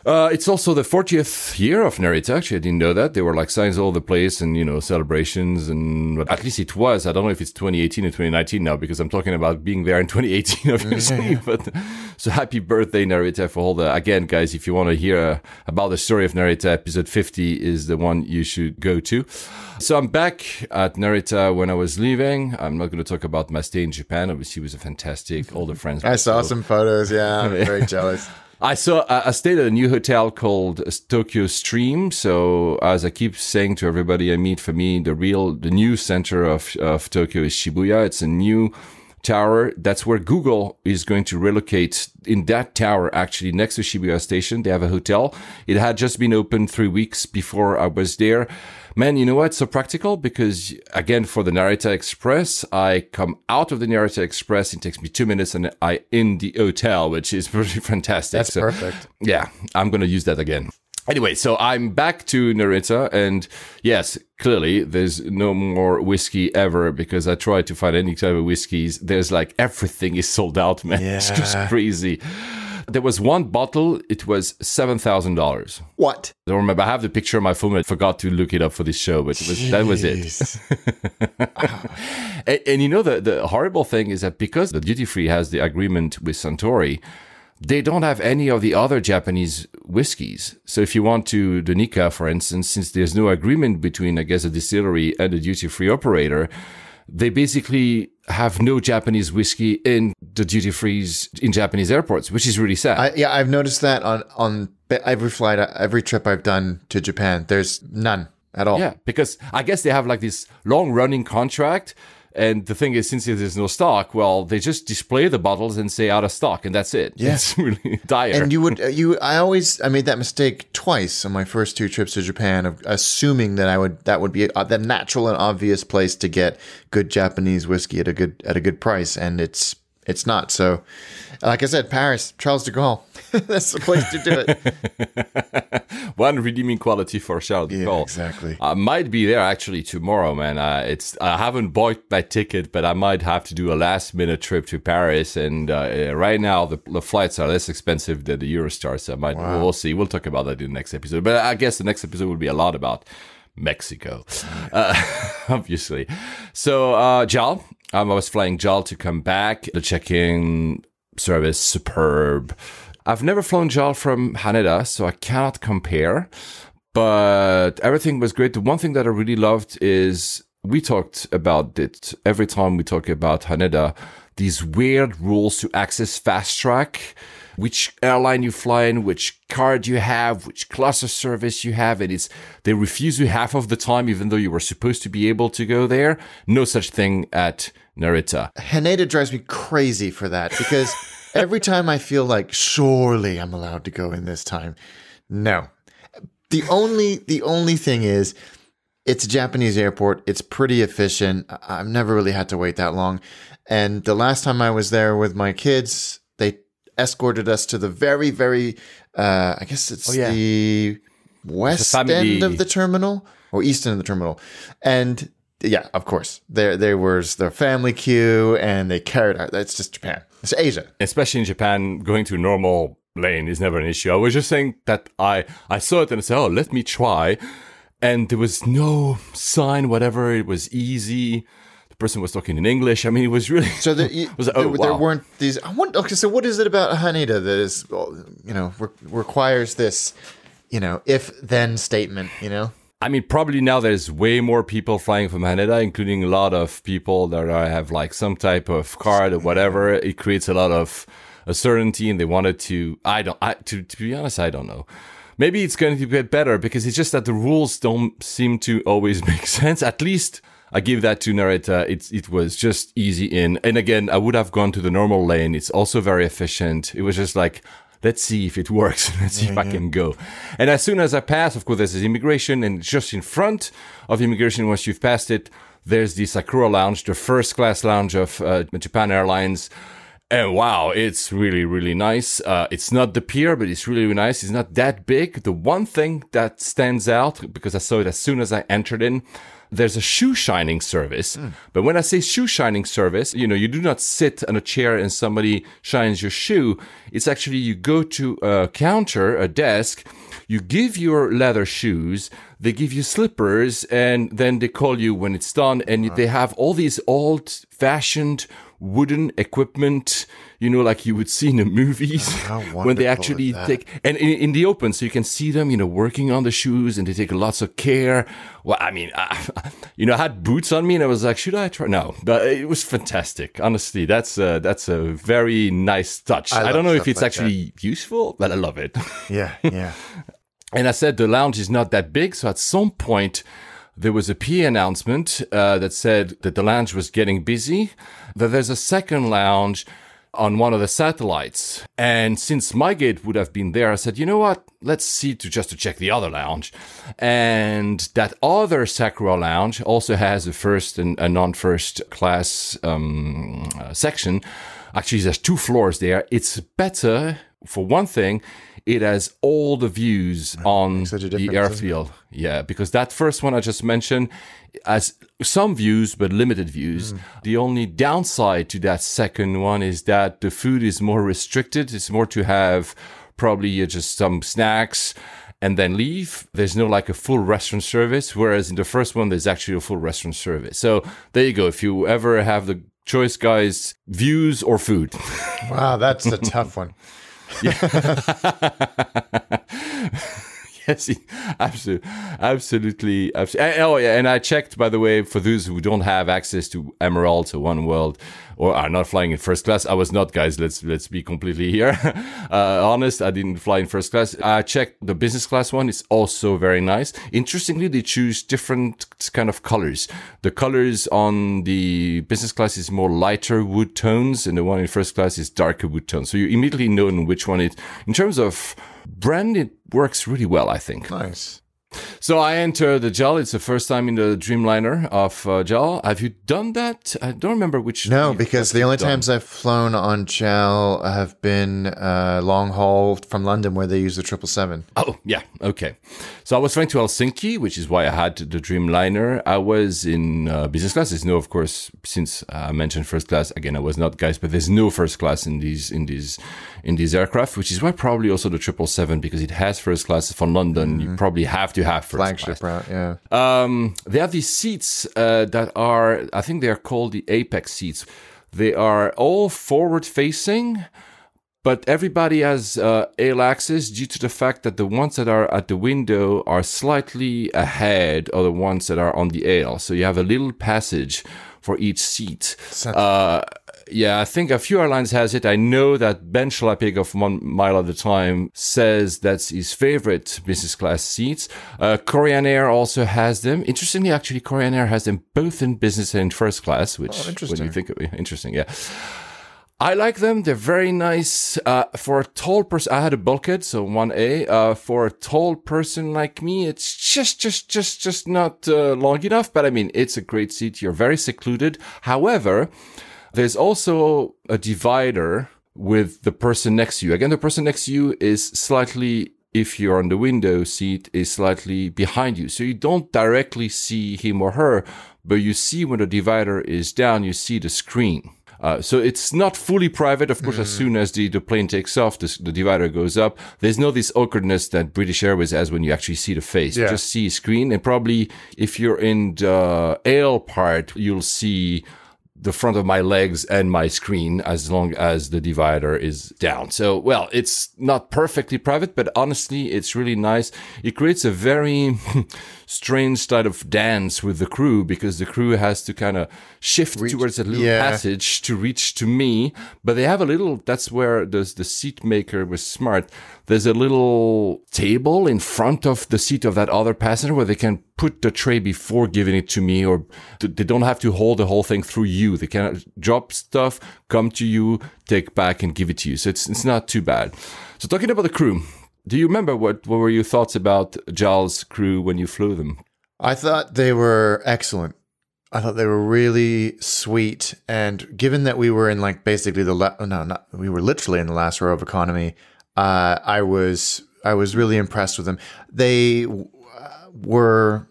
Uh, it's also the 40th year of Narita. Actually, I didn't know that. There were like signs all over the place and, you know, celebrations. And but at least it was. I don't know if it's 2018 or 2019 now because I'm talking about being there in 2018, obviously. But so happy birthday, Narita, for all the. Again, guys, if you want to hear uh, about the story of Narita, episode 50 is the one you should go to. So I'm back at Narita when I was leaving. I'm not going to talk about my stay in Japan. Obviously, it was a fantastic. All the friends. I saw so- some photos. Yeah, I'm very jealous. I saw. I stayed at a new hotel called Tokyo Stream. So as I keep saying to everybody I meet, for me, the real, the new center of of Tokyo is Shibuya. It's a new tower. That's where Google is going to relocate in that tower, actually next to Shibuya Station. They have a hotel. It had just been opened three weeks before I was there. Man, you know what? So practical because again, for the Narita Express, I come out of the Narita Express. It takes me two minutes and I in the hotel, which is pretty fantastic. That's perfect. Yeah, I'm going to use that again. Anyway, so I'm back to Narita, and yes, clearly there's no more whiskey ever because I tried to find any type of whiskeys. There's like everything is sold out, man. It's just crazy. There was one bottle, it was $7,000. What? I don't remember. I have the picture on my phone. I forgot to look it up for this show, but it was, that was it. And, and you know, the, the horrible thing is that because the duty free has the agreement with Suntory, they don't have any of the other Japanese whiskeys. So if you want to the Nikka, for instance, since there's no agreement between, I guess, a distillery and a duty free operator, they basically have no Japanese whiskey in the duty frees in Japanese airports, which is really sad. I, yeah, I've noticed that on on every flight, uh, every trip I've done to Japan. There's none at all. Yeah, because I guess they have like this long running contract. And the thing is, since there's no stock, well, they just display the bottles and say out of stock, and that's it. Yeah. It's really dire. And you would uh, you I always I made that mistake twice on my first two trips to Japan of assuming that I would that would be uh, the natural and obvious place to get good Japanese whiskey at a good at a good price and it's it's not. So like I said Paris, Charles de Gaulle. That's the place to do it. One redeeming quality for Charles de Yeah, Gaulle. exactly. I might be there actually tomorrow, man. Uh, it's I haven't bought my ticket, but I might have to do a last minute trip to Paris. And uh, right now, the, the flights are less expensive than the Eurostar, so I might we'll see. We'll talk about that in the next episode. But I guess the next episode will be a lot about Mexico, uh, obviously. So uh, JAL, um, I was flying JAL to come back. The check-in service superb. I've never flown JAL from Haneda, so I cannot compare but everything was great. The one thing that I really loved is we talked about it every time we talk about Haneda, these weird rules to access fast track, which airline you fly in, which card you have, which class of service you have, and it's they refuse you half of the time, even though you were supposed to be able to go there. No such thing at Narita. Haneda drives me crazy for that because every time I feel like surely I'm allowed to go in this time. No. The only the only thing is it's a Japanese airport. It's pretty efficient. I've never really had to wait that long. And the last time I was there with my kids, escorted us to the very, very uh I guess it's yeah. the west family- end of the terminal or east end of the terminal. And yeah, of course. There there was the family queue and they carried out that's just Japan. It's Asia. especially in Japan, going to a normal lane is never an issue. I was just saying that I, I saw it and I said, oh, let me try. And there was no sign, whatever. It was easy. The person was talking in English. I mean, it was really. So there, you, was, there, oh, there wow. weren't these. I want, okay, so what is it about Haneda that is, you know, re- requires this, you know, if then statement, you know? I mean, probably now there's way more people flying from Haneda, including a lot of people that are, have like some type of card or whatever. It creates a lot of uncertainty, and they wanted to. I don't. I, to to be honest, I don't know. Maybe it's going to get better because it's just that the rules don't seem to always make sense. At least I give that to Narita. It it was just easy in, and again, I would have gone to the normal lane. It's also very efficient. It was just like let's see if it works. Let's see if I can go. And as soon as I pass, of course, there's immigration, and just in front of immigration, once you've passed it, there's the Sakura Lounge, the first class lounge of uh, Japan Airlines. And wow, it's really, really nice. Uh, it's not the pier, but it's really, really nice. It's not that big. The one thing that stands out, because I saw it as soon as I entered in, there's a shoe shining service. Hmm. But when I say shoe shining service, you know, you do not sit on a chair and somebody shines your shoe. It's actually you go to a counter, a desk, you give your leather shoes, they give you slippers, and then they call you when it's done. And they have all these old fashioned wooden equipment, you know, like you would see in the movies when they actually take and in, in the open, so you can see them, you know, working on the shoes, and they take lots of care. Well, I mean, I, you know, I had boots on me, and I was like, should I try? No, but it was fantastic. Honestly, that's a, that's a very nice touch. I I, don't know if it's like actually useful, but I love it. Yeah, yeah. And I said the lounge is not that big, so at some point there was a PA announcement uh, that said that the lounge was getting busy, that there's a second lounge on one of the satellites. And since my gate would have been there, I said, you know what? Let's see to just to check the other lounge. And that other Sakura lounge also has a first and a non-first class um, uh, section. Actually, there's two floors there. It's better for one thing. It has all the views on the difference, doesn't it? airfield. Yeah, because that first one I just mentioned has some views but limited views. Hmm. The only downside to that second one is that the food is more restricted. It's more to have probably uh, just some snacks and then leave. There's no like a full restaurant service, whereas in the first one there's actually a full restaurant service. So there you go. If you ever have the choice, guys, views or food. Wow, that's a tough one. Yeah. yes, absolutely, absolutely, absolutely. Oh yeah, and I checked by the way for those who don't have access to Emerald or One World or are not flying in first class. I was not, guys. Let's let's be completely here uh, honest. I didn't fly in first class. I checked the business class one. It's also very nice. Interestingly, they choose different kind of colors. The colors on the business class is more lighter wood tones, and the one in first class is darker wood tones. So you immediately know in which one it. In terms of brand, it works really well. I think. Nice. So I enter the JAL. It's the first time in the Dreamliner of uh, JAL. Have you done that? I don't remember which. No, because the only done. times I've flown on JAL have been uh, long haul from London where they use the 777. Oh, yeah. Okay. So I was flying to Helsinki, which is why I had the Dreamliner. I was in uh, business class. There's no, of course, since I mentioned first class again, I was not, guys, but there's no first class in these in these in these aircraft, which is why probably also the 777 because it has first class from London. You probably have to first Flagship class. route, yeah. Um, they have these seats uh, that are, I think they are called the Apex seats. They are all forward facing, but everybody has uh, access due to the fact that the ones that are at the window are slightly ahead of the ones that are on the aisle. So you have a little passage for each seat. Uh, yeah, I think a few airlines has it. I know that Ben Schlappig of One Mile at a Time says that's his favorite business class seats. Uh, Korean Air also has them. Interestingly, actually, Korean Air has them both in business and in first class, which when you think of it, interesting, yeah. I like them. They're very nice. Uh, for a tall person, I had a bulkhead, so 1A. Uh, for a tall person like me, it's just, just, just, just not uh, long enough. But I mean, it's a great seat. You're very secluded. However, there's also a divider with the person next to you. Again, the person next to you is slightly, if you're on the window seat, is slightly behind you. So you don't directly see him or her, but you see when the divider is down, you see the screen. Uh, so it's not fully private. Of course, as soon as the, the plane takes off, the, the divider goes up. There's no this awkwardness that British Airways has when you actually see the face. You just see screen, and probably if you're in the aisle part, you'll see the front of my legs and my screen as long as the divider is down. So, well, it's not perfectly private, but honestly, it's really nice. It creates a very strange style of dance with the crew because the crew has to kind of shift towards a little yeah. passage to reach to me. But they have a little, that's where the, the seat maker was smart. There's a little table in front of the seat of that other passenger where they can put the tray before giving it to me or th- they don't have to hold the whole thing through you. They can drop stuff, come to you, take back and give it to you. So it's, it's not too bad. So talking about the crew, do you remember what, what were your thoughts about JAL's crew when you flew them? I thought they were excellent. I thought they were really sweet. And given that we were in like basically the la- no, not we were literally in the last row of economy, uh, I was I was really impressed with them. They uh, were.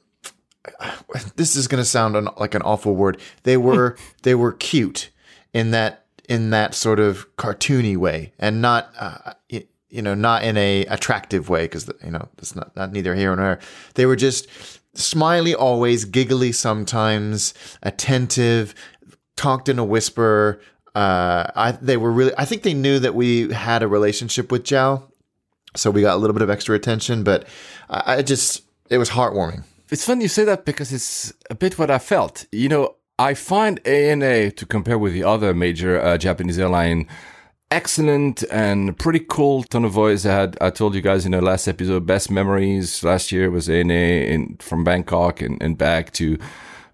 This is going to sound an, like an awful word. They were they were cute in that in that sort of cartoony way, and not uh, y- you know not in a attractive way because you know it's not not neither here nor there. They were just smiley always, giggly sometimes, attentive, talked in a whisper. Uh, I they were really. I think they knew that we had a relationship with JAL, so we got a little bit of extra attention. But I, I just it was heartwarming. It's funny you say that because it's a bit what I felt. You know, I find ANA to compare with the other major uh, Japanese airline excellent and pretty cool tone of voice. I had I told you guys in the last episode, best memories last year was in a in from Bangkok and, and back to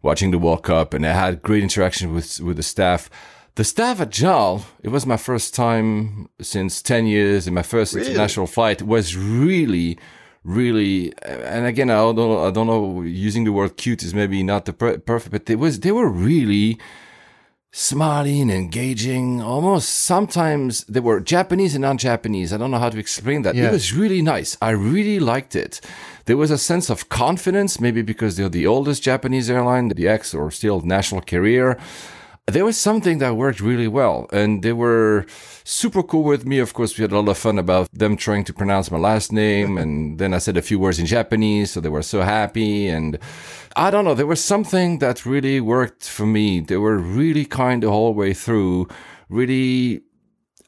watching the World Cup, and I had great interaction with with the staff. The staff at JAL, it was my first time since 10 years and my first Really? international flight was really, really, and again, I don't, know- I don't know, using the word cute is maybe not the per- perfect, but they was, they were really smiling, engaging, almost sometimes they were Japanese and non-Japanese. I don't know how to explain that. Yeah. It was really nice. I really liked it. There was a sense of confidence, maybe because they're the oldest Japanese airline, the X or still national carrier there was something that worked really well and they were super cool with me of course we had a lot of fun about them trying to pronounce my last name and then i said a few words in japanese so they were so happy and i don't know there was something that really worked for me. They were really kind the whole way through. Really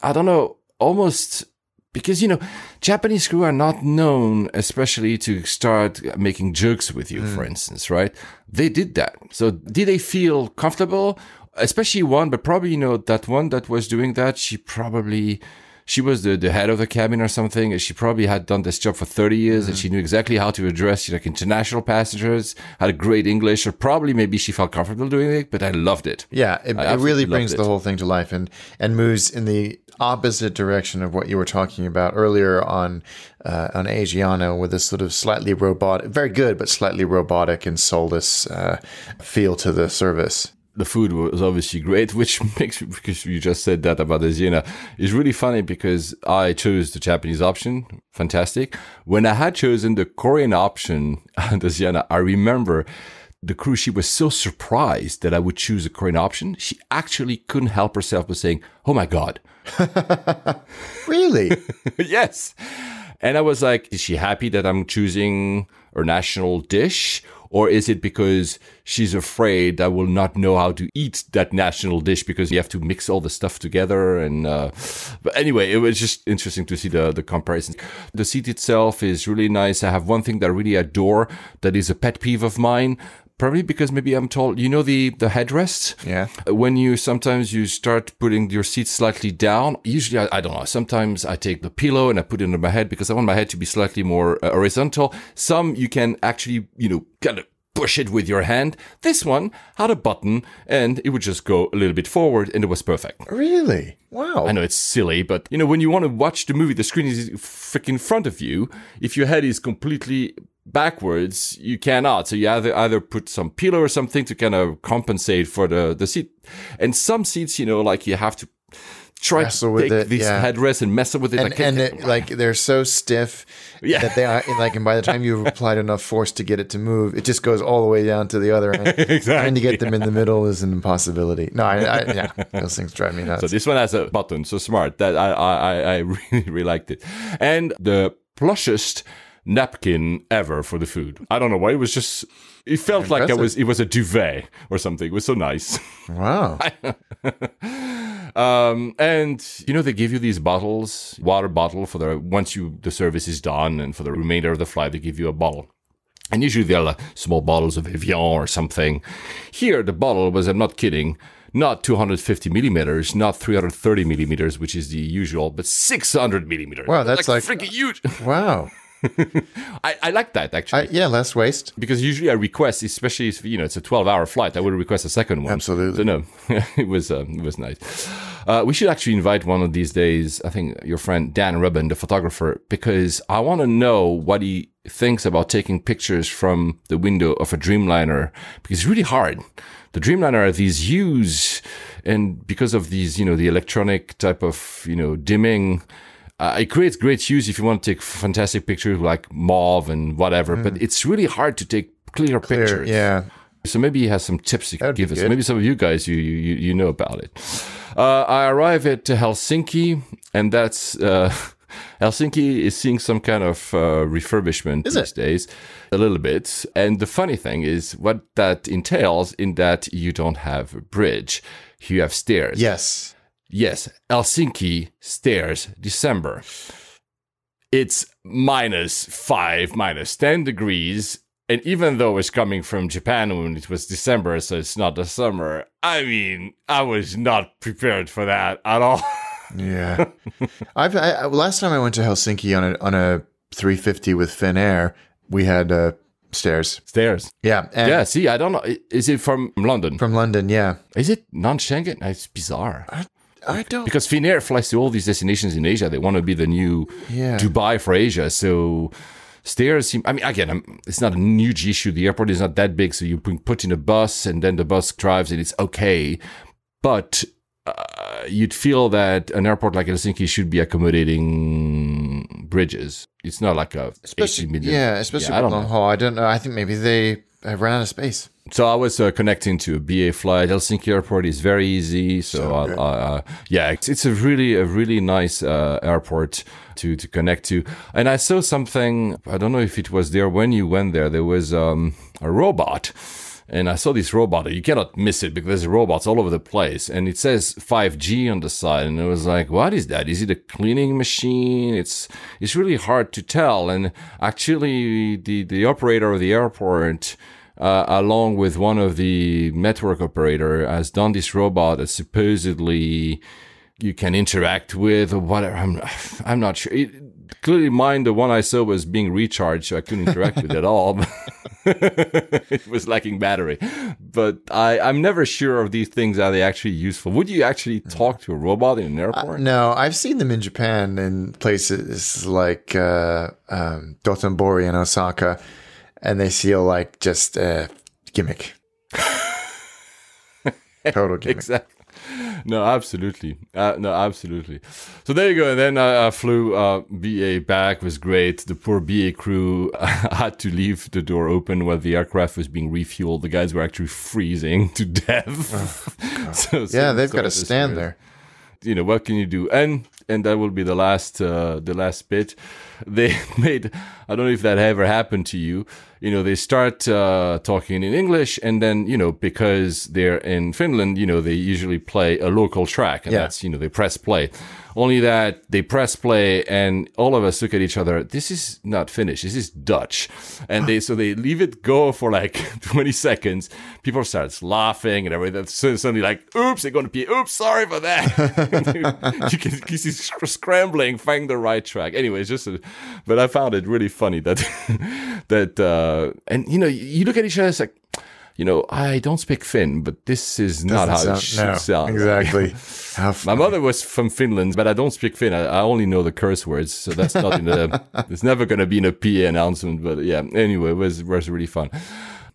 i don't know almost because you know japanese crew are not known especially to start making jokes with you for mm. instance right? They did that. So did they feel comfortable? Especially one but probably you know that one that was doing that she probably she was the, the head of the cabin or something and she probably had done this job for 30 years and she knew exactly how to address like international passengers had a great english or probably maybe she felt comfortable doing it but i loved it Yeah, it, it really brings loved the whole thing to life and and moves in the opposite direction of what you were talking about earlier on uh, on Asiana with this sort of slightly robotic, very good but slightly robotic and soulless uh, feel to the service. The food was obviously great, which makes because you just said that about the Asiana is really funny because I chose the Japanese option, fantastic. When I had chosen the Korean option on the Asiana, I remember the crew she was so surprised that I would choose the Korean option. She actually couldn't help herself but saying, "Oh my god." Really? yes. And I was like, is she happy that I'm choosing her national dish? Or is it because she's afraid I will not know how to eat that national dish because you have to mix all the stuff together? And, uh, but anyway, it was just interesting to see the, the comparison. The seat itself is really nice. I have one thing that I really adore that is a pet peeve of mine. Probably because maybe I'm tall. you know, the, the headrest? Yeah. when you sometimes you start putting your seat slightly down usually I, I don't know sometimes i take the pillow and i put it under my head because i want my head to be slightly more uh, horizontal some you can actually you know kind of push it with your hand this one had a button and it would just go a little bit forward and it was perfect really? Wow. I know it's silly, but you know, when you want to watch the movie, the screen is freaking in front of you. If your head is completely backwards, you cannot. So you either either put some pillow or something to kind of compensate for the the seat. And some seats, you know, like you have to try Wrestle to with take it, these yeah. headrests and mess up with it. and like, and it, like they're so stiff Yeah. that they are like, and by the time you've applied enough force to get it to move, it just goes all the way down to the other end. Trying to get them in the middle is an impossibility. No, I, I yeah, those things drive me nuts. So this one has a button, so smart that I I, I- I really, really liked it. And the plushest napkin ever for the food. I don't know why it was just. It felt like it was it was a duvet or something. It was so nice. wow. Um, and you know they give you these bottles, water bottle for the once you the service is done, and for the remainder of the flight they give you a bottle. And usually they're like small bottles of Evian or something. Here the bottle was, I'm not kidding, not 250 millimeters, not 330 millimeters, which is the usual, but 600 millimeters. Wow, that's like- freaking huge. Wow. I, I like that actually. I, yeah, less waste. because usually I request, especially if you know it's a twelve-hour flight, I would request a second one. Absolutely. So no, it was um, it was nice. Uh, we should actually invite one of these days. I think your friend Dan Rubin, the photographer, because I want to know what he thinks about taking pictures from the window of a Dreamliner because it's really hard. The Dreamliner are these hues, and because of these, you know, the electronic type of you know dimming. Uh, it creates great hues if you want to take fantastic pictures like mauve and whatever, but it's really hard to take clear, Clear, pictures. yeah. So maybe he has some tips he could give us. good. Maybe some of you guys you you you know about it. Uh, I arrive at Helsinki, and that's uh, Helsinki is seeing some kind of uh, refurbishment Is these it? days, a little bit. And the funny thing is what that entails in that you don't have a bridge, you have stairs. Yes. Yes, Helsinki stairs, December. It's minus five, minus 10 degrees. And even though it's coming from Japan when it was December, so it's not the summer, I mean, I was not prepared for that at all. Yeah, I've I, last time I went to Helsinki on a on a 350 with Finnair, we had uh, stairs. Stairs. Yeah, Yeah, see, I don't know. Is it from London? from London. Yeah, Is it non Schengen? It's bizarre. I don't. Because Finnair flies to all these destinations in Asia. They want to be the new Yeah. Dubai for Asia. So stairs seem. I mean, again, I'm, it's not a huge issue. The airport is not that big, so you put put in a bus and then the bus drives and it's okay. But uh, you'd feel that an airport like Helsinki should be accommodating bridges. It's not like a 80 million. yeah, especially I with don't know. haul. I don't know. I think maybe they have run out of space. So I was uh, connecting to a BA flight. Helsinki Airport is very easy. So, So good. uh, uh, yeah, it's, it's a really a really nice uh, airport to to connect to. And I saw something. I don't know if it was there when you went there. There was um, a robot. And I saw this robot. You cannot miss it because there's robots all over the place. And it says 5G on the side. And it was like, what is that? Is it a cleaning machine? It's it's really hard to tell. And actually, the, the operator of the airport uh, along with one of the network operator, has done this robot that supposedly you can interact with or whatever. I'm, I'm not sure. It, clearly, mine, the one I saw was being recharged, so I couldn't interact with it at all. it was lacking battery. But I, I'm never sure of these things are they actually useful. Would you actually talk to a robot in an airport? No, I've seen them in Japan in places like uh, um, Dotonbori and Osaka, and they feel like just a gimmick. Total gimmick. exactly. No, absolutely. Uh, no, absolutely. So there you go. And then I, I flew uh, BA back. was great. The poor BA crew had to leave the door open while the aircraft was being refueled. The guys were actually freezing to death. so, so Yeah, they've got to stand there. you know what can you do and and that will be the last uh, the last bit they made i don't know if that ever happened to you you know they start uh, talking in english and then you know because they're in finland you know they usually play a local track and Yeah. that's you know they press play. Only that they press play and all of us look at each other this is not finnish this is dutch. And they so they leave it go for like 20 seconds. People starts laughing and everything. So suddenly like oops they're going to be oops sorry for that. You can you see scrambling find the right track. Anyway it's just a, but i found it really funny that that uh and you know you look at each other it's like you know i don't speak finn but this is not how it Doesn't should sound- no, sound exactly. My mother was from Finland, but I don't speak Finn. I, I only know the curse words, so that's not in the. it's never going to be in a PA announcement, but yeah. Anyway, it was was really fun.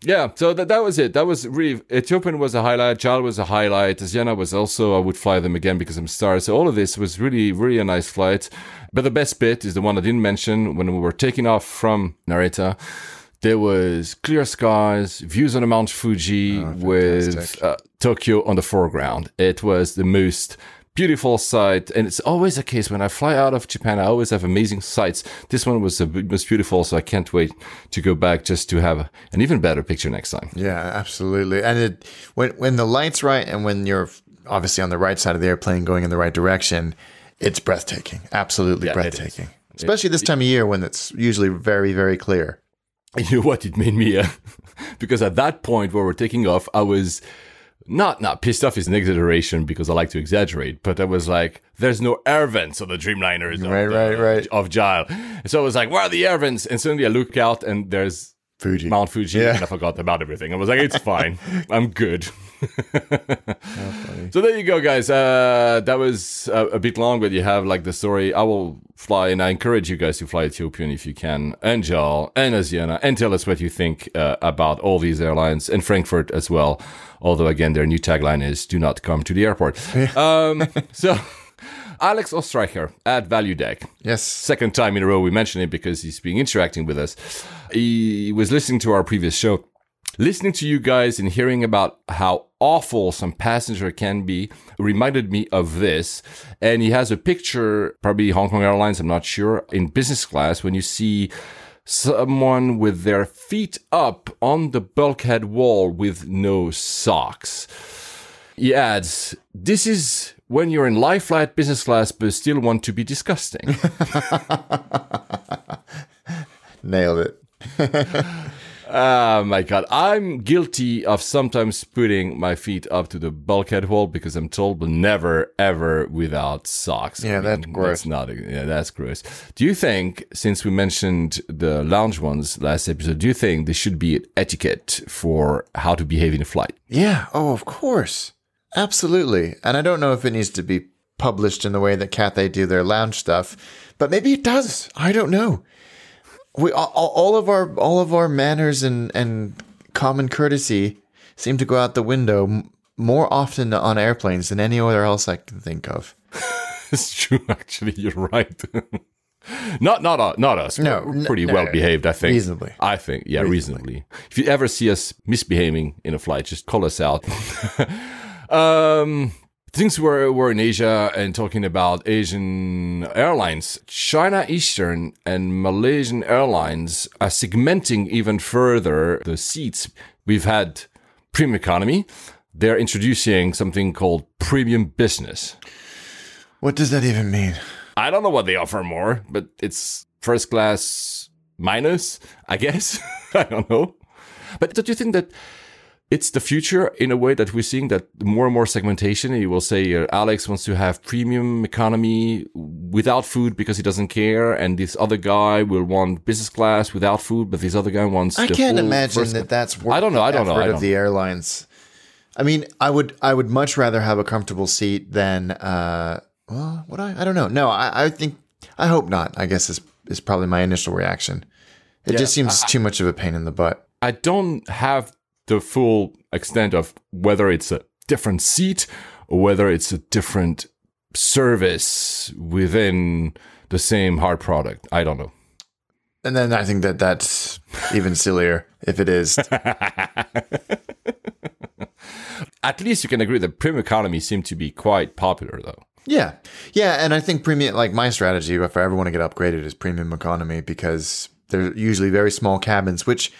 Yeah, so that that was it. That was really Ethiopian was a highlight. Jal was a highlight. Asiana was also. I would fly them again because I'm star. So all of this was really really a nice flight. But the best bit is the one I didn't mention when we were taking off from Narita. There was clear skies, views on the Mount Fuji with uh, Tokyo on the foreground. It was the most beautiful sight, and it's always the case when I fly out of Japan. I always have amazing sights. This one was the most beautiful, so I can't wait to go back just to have an even better picture next time. Yeah, absolutely. And it, when when the light's right and when you're obviously on the right side of the airplane going in the right direction, it's breathtaking. Absolutely Yeah, it breathtaking. Especially this time of year when it's usually very very clear. You know what? It made me, uh, because at that point where we're taking off, I was not not pissed off is an exaggeration because I like to exaggerate, but I was like, "There's no air vents on the Dreamliners, of Right, the- right, right. of Gile." So I was like, "Where are the air vents?" And suddenly I look out and there's Fuji. Mount Fuji, Yeah. and I forgot about everything. I was like, "It's fine, I'm good." so there you go, guys. Uh, that was a, a bit long, but you have like the story. I will fly, and I encourage you guys to fly Ethiopian if you can, and JAL, and Asiana, and tell us what you think uh, about all these airlines, and Frankfurt as well. Although again, their new tagline is "Do not come to the airport." um, so. Alex Ostreicher at Value Deck Yes. second time in a row we mention it because he's been interacting with us. He was listening to our previous show, listening to you guys and hearing about how awful some passenger can be reminded me of this. And he has a picture, probably Hong Kong Airlines, I'm not sure, in business class when you see someone with their feet up on the bulkhead wall with no socks. He adds, This is when you're in life flight business class but still want to be disgusting. Nailed it. Oh my god, I'm guilty of sometimes putting my feet up to the bulkhead hole because I'm told, but never ever without socks. Yeah, that's mm, gross. That's not. Yeah, that's gross. Do you think, since we mentioned the lounge ones last episode, do you think there should be etiquette for how to behave in a flight? Yeah. Oh, of course. Absolutely. And I don't know if it needs to be published in the way that Cathay do their lounge stuff, but maybe it does. I don't know. We all, all of our all of our manners and and common courtesy seem to go out the window m- more often on airplanes than anywhere else I can think of. it's true. Actually, you're right. not not uh, not us. No, We're pretty no, well no, behaved. I think reasonably. I think yeah, reasonably. If you ever see us misbehaving in a flight, just call us out. um, things were were in Asia and talking about Asian airlines. China Eastern and Malaysian Airlines are segmenting even further the seats. We've had premium economy. They're introducing something called premium business. What does that even mean? I don't know what they offer more, but it's first class minus, I guess. I don't know. But don't you think that it's the future in a way that we're seeing that more and more segmentation? You will say uh, Alex wants to have premium economy without food because he doesn't care, and this other guy will want business class without food, but this other guy wants. I can't imagine that class. that's worth I don't know. I don't know. I don't of the airlines. I mean, I would I would much rather have a comfortable seat than uh well, would I? I don't know. No, I, I think I hope not. I guess is is probably my initial reaction. It just seems too much of a pain in the butt. I don't have the full extent of whether it's a different seat or whether it's a different service within the same hard product. I don't know. And then I think that that's even sillier if it is. At least you can agree that premium economy seemed to be quite popular, though. Yeah. Yeah. And I think premium, like my strategy, if I ever want to get upgraded, is premium economy because they're usually very small cabins, which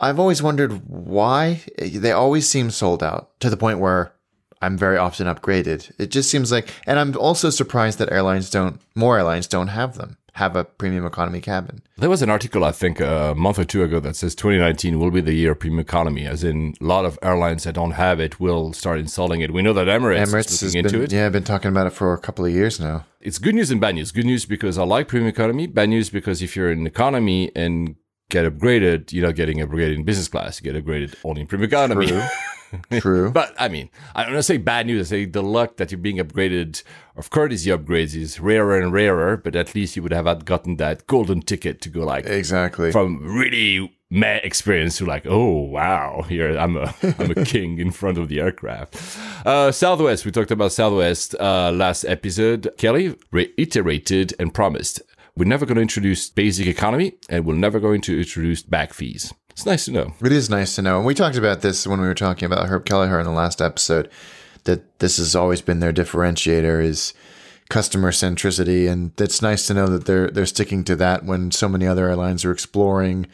I've always wondered why eh, they always seem sold out to the point where I'm very often upgraded. It just seems like, and I'm also surprised that airlines don't, more airlines don't have them, have a premium economy cabin. There was an article, I think, a month or two ago that says 2019 will be the year of premium economy, as in a lot of airlines that don't have it will start installing it. We know that Emirates, Emirates is looking into been, it. yeah, I've been talking about it for a couple of years now. It's good news and bad news. Good news because I like premium economy. Bad news because if you're in economy and get upgraded, you're not getting upgraded in business class. You get upgraded only in premium economy. True. True. But I mean, I don't want to say bad news. I say the luck that you're being upgraded of courtesy upgrades is rarer and rarer. But at least you would have had gotten that golden ticket to go like exactly. from really meh experience to like, oh wow, here I'm a I'm a king in front of the aircraft. Uh, Southwest, we talked about Southwest uh, last episode. Kelly reiterated and promised we're never going to introduce basic economy, and we're never going to introduce back fees. It's nice to know. It is nice to know. And we talked about this when we were talking about Herb Kelleher in the last episode, that this has always been their differentiator is customer centricity. And it's nice to know that they're they're sticking to that when so many other airlines are exploring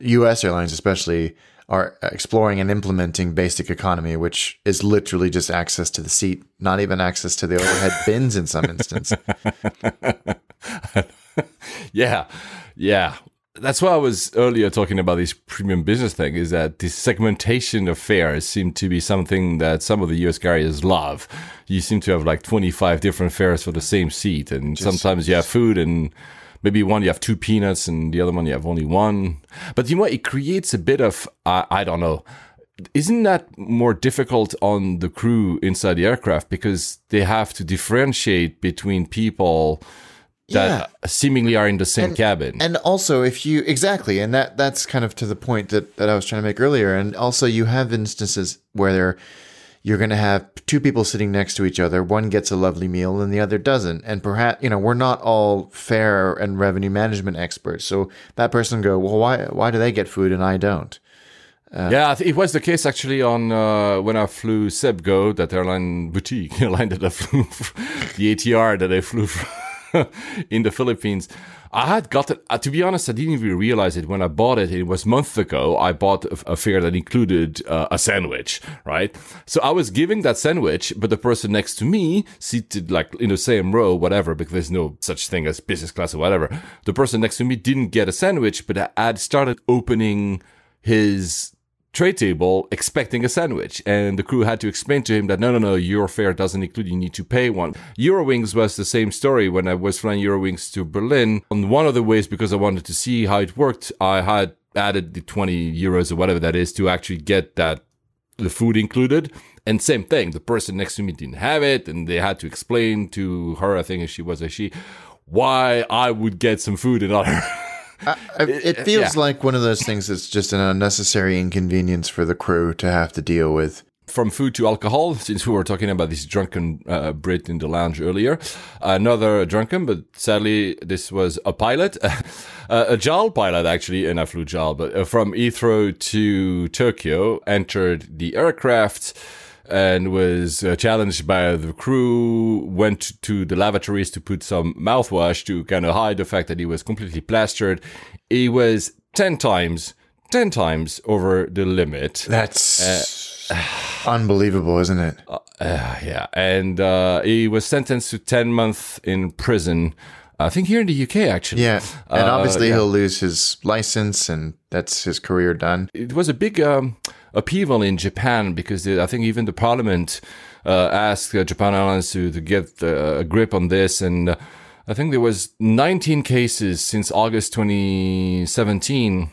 US airlines especially are exploring and implementing basic economy, which is literally just access to the seat, not even access to the overhead bins in some instance. yeah, yeah. That's why I was earlier talking about this premium business thing. Is that this segmentation of fares seem to be something that some of the US carriers love. You seem to have like twenty five different fares for the same seat, and sometimes you have food and. Maybe one you have two peanuts and the other one you have only one. But you know what? It creates a bit of, I I don't know. Isn't that more difficult on the crew inside the aircraft because they have to differentiate between people that seemingly are in the same cabin? And also, if you exactly, and that that's kind of to the point that, that I was trying to make earlier. And also, you have instances where there you're going to have two people sitting next to each other. One gets a lovely meal, and the other doesn't. And perhaps you know we're not all fair and revenue management experts. So that person go, well, why why do they get food and I don't? yeah, it was the case actually on uh, when I flew Cebgo, that airline boutique airline that I flew, the ATR that I flew from in the Philippines. I had got it. Uh, to be honest, I didn't even realize it when I bought it. It was months ago. I bought a, a fare that included uh, a sandwich, right? So I was giving that sandwich, but the person next to me, seated like in the same row, whatever, because there's no such thing as business class or whatever. The person next to me didn't get a sandwich, but I had started opening his tray table expecting a sandwich. And the crew had to explain to him that no, no, no, your fare doesn't include, you need to pay one. Eurowings was the same story when I was flying Eurowings to Berlin. On one of the ways, because I wanted to see how it worked, I had added the 20 euros or whatever that is to actually get that the food included. And same thing, the person next to me didn't have it, and they had to explain to her, I think she was a she, why I would get some food and not her. I, it feels yeah. like one of those things that's just an unnecessary inconvenience for the crew to have to deal with. From food to alcohol, since we were talking about this drunken uh, Brit in the lounge earlier, another drunken, but sadly this was a pilot, uh, a JAL pilot actually, and I flew JAL, but uh, from Heathrow to Tokyo, entered the aircraft and was uh, challenged by the crew, went to the lavatories to put some mouthwash to kind of hide the fact that he was completely plastered. He was 10 times, 10 times over the limit. That's unbelievable, isn't it? Uh, yeah. And uh, he was sentenced to 10 months in prison. I think here in the UK, actually. Yeah. And Uh, obviously yeah. he'll lose his license and that's his career done. it was a big um, upheaval in Japan because the, I think even the parliament uh, asked uh, Japan Airlines to, to get uh, a grip on this. And uh, I think there was 19 cases since August 2017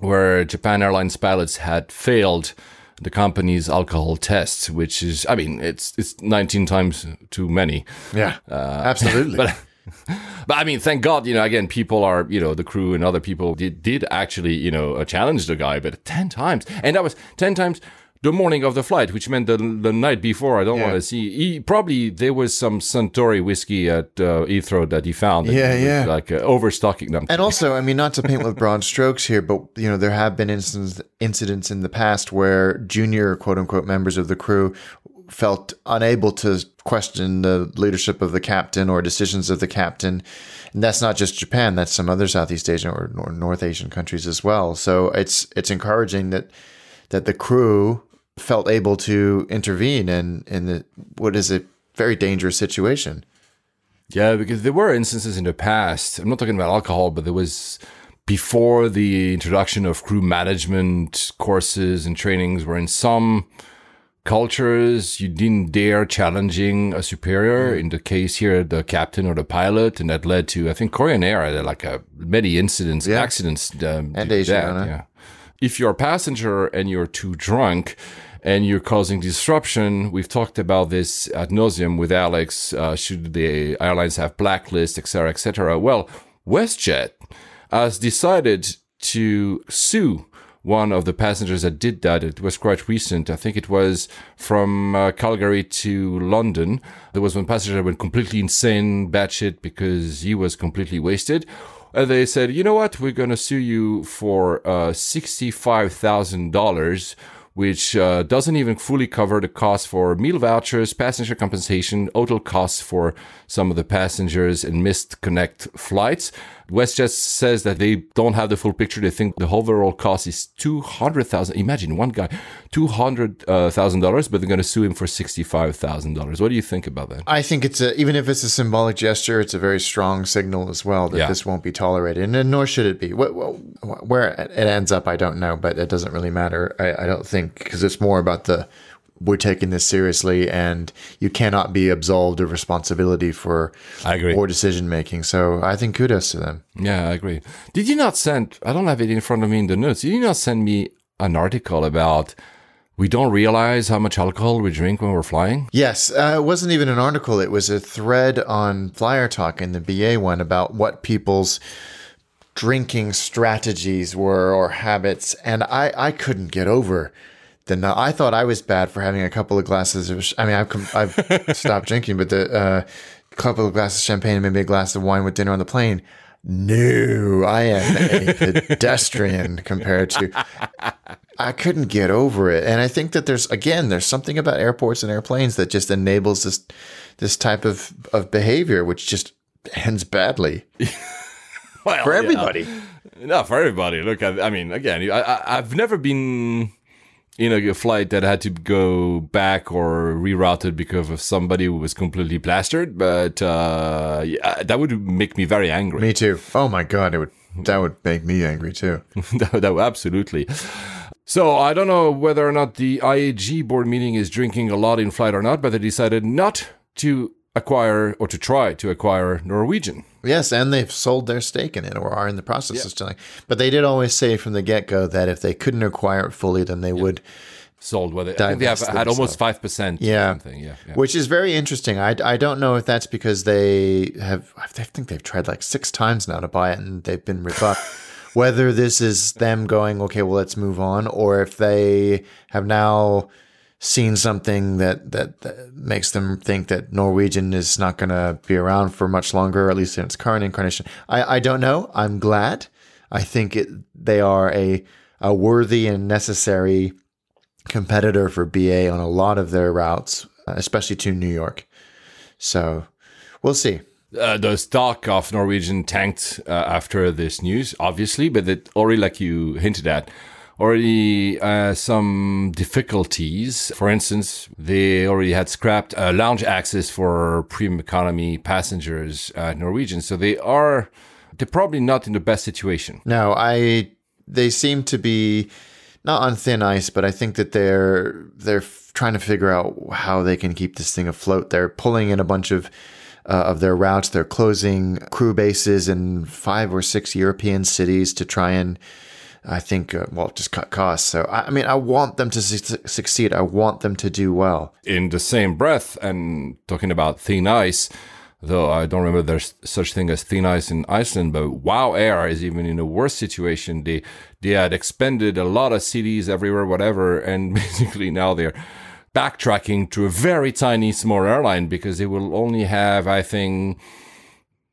where Japan Airlines pilots had failed the company's alcohol tests, which is, I mean, it's it's 19 times too many. Yeah. absolutely. But but I mean, thank God, you know, again, people are, you know, the crew and other people did, did actually, you know, uh, challenge the guy, but 10 times. And that was 10 times the morning of the flight, which meant the, the night before. I don't Yeah. want to see. He, probably there was some Suntory whiskey at uh, Heathrow that he found. Yeah, he yeah. Like uh, overstocking them. And also, I mean, not to paint with broad strokes here, but you know, there have been incidents incidents in the past where junior quote unquote members of the crew felt unable to question the leadership of the captain or decisions of the captain. And that's not just Japan; that's some other Southeast Asian or, or North Asian countries as well. So it's it's encouraging that that the crew felt able to intervene in in the what is a very dangerous situation. Yeah, because there were instances in the past. I'm not talking about alcohol, but there was before the introduction of crew management courses and trainings, where in some cultures you didn't dare challenging a superior. In the case here, the captain or the pilot, and that led to I think Korean Air had like a many incidents, Yeah. accidents, um, And to that, yeah. If you're a passenger and you're too drunk and you're causing disruption, we've talked about this ad nauseum with Alex. Uh, should the airlines have blacklists, etc., cetera, et cetera? Well, WestJet has decided to sue one of the passengers that did that. It was quite recent. I think it was from uh, Calgary to London. There was one passenger that went completely insane, batshit, because he was completely wasted. And they said, you know what? We're going to sue you for uh, $65,000, which uh, doesn't even fully cover the cost for meal vouchers, passenger compensation, hotel costs for some of the passengers, and missed connect flights. WestJet says that they don't have the full picture. They think the overall cost is two hundred thousand. Imagine one guy, two hundred thousand dollars, but they're going to sue him for sixty-five thousand dollars. What do you think about that? I think it's a even if it's a symbolic gesture, it's a very strong signal as well that Yeah. this won't be tolerated, and, nor should it be. Wh- wh- Where it ends up, I don't know, but it doesn't really matter. I, I don't think because it's more about the we're taking this seriously, and you cannot be absolved of responsibility for I agree. poor decision making. So I think kudos to them. Yeah, I agree. Did you not send? I don't have it in front of me in the notes. Did you not send me an article about? We don't realize how much alcohol we drink when we're flying. Yes, uh, it wasn't even an article. It was a thread on Flyer Talk in the BA one about what people's drinking strategies were or habits, and I, I couldn't get over the. I thought I was bad for having a couple of glasses of. I mean, I've com- I've stopped drinking, but the uh, couple of glasses of champagne and maybe a glass of wine with dinner on the plane. No, I am a pedestrian compared to. I couldn't get over it, and I think that there's again there's something about airports and airplanes that just enables this this type of of behavior, which just ends badly Well, for yeah. everybody. Not for everybody. Look, I, I mean, again, I, I, I've never been in a flight that had to go back or rerouted because of somebody who was completely plastered. But uh, yeah, that would make me very angry. Me too. Oh my god, it would That would make me angry too. that, that- absolutely. So I don't know whether or not the IAG board meeting is drinking a lot in flight or not, but they decided not to acquire or to try to acquire Norwegian. Yes, and they've sold their stake in it or are in the process of selling. But they did always say from the get go that if they couldn't acquire it fully, then they would. Sold whether I think they have had almost five percent. Yeah. Yeah, yeah. Which is very interesting. I, I don't know if that's because they have, I think they've tried like six times now to buy it and they've been rebuffed. Whether this is them going, okay, well, let's move on, or if they have now seen something that, that, that makes them think that Norwegian is not going to be around for much longer, at least in its current incarnation. I, I don't know. I'm glad. I think it, they are a, a worthy and necessary competitor for BA on a lot of their routes, especially to New York. So we'll see. uh, the stock of Norwegian tanked uh, after this news, obviously, but it already, like you hinted at, already uh, some difficulties. For instance, they already had scrapped uh, lounge access for premium economy passengers at Norwegian, so they are they're probably not in the best situation. No, I they seem to be not on thin ice, but I think that they're they're trying to figure out how they can keep this thing afloat. They're pulling in a bunch of uh, of their routes. They're closing crew bases in five or six European cities to try and I think uh, well just cut costs. So I, I mean, I want them to su- succeed. I want them to do well. in the same breath and talking about thin ice though i don't remember there's such thing as thin ice in iceland but wow air is even in a worse situation they they had expended a lot of cities everywhere whatever and basically now they're backtracking to a very tiny small airline because they will only have i think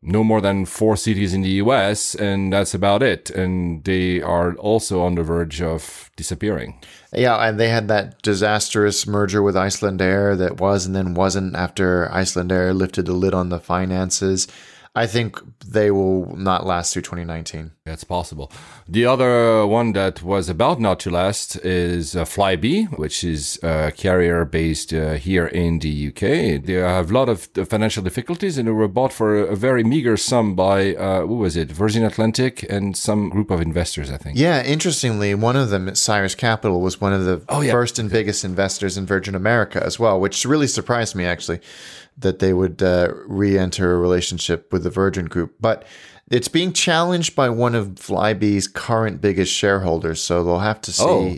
no more than four cities in the US, and that's about it. And they are also on the verge of disappearing. Yeah, and they had that disastrous merger with Icelandair that was and then wasn't after Icelandair lifted the lid on the finances. I think they will not last through 2019. That's possible. The other one that was about not to last is uh, Flybe, which is a carrier based uh, here in the UK. They have a lot of financial difficulties and they were bought for a, very meager sum by, uh, who was it? Virgin Atlantic and some group of investors, I think. Yeah, interestingly, one of them, Cyrus Capital, was one of the Oh, yeah. first and biggest investors in Virgin America as well, which really surprised me actually that they would uh, re-enter a relationship with the Virgin Group. But it's being challenged by one of Flybe's current biggest shareholders, so they'll have to see. Oh.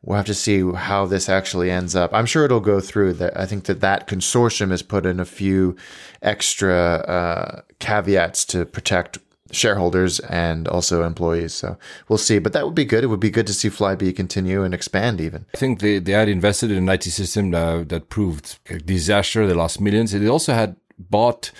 We'll have to see how this actually ends up. I'm sure it'll go through. That I think that that consortium has put in a few extra uh, caveats to protect shareholders and also employees. So we'll see. But that would be good. It would be good to see Flybe continue and expand even. I think they, they had invested in an IT system uh, that proved a disaster. They lost millions. They also had bought,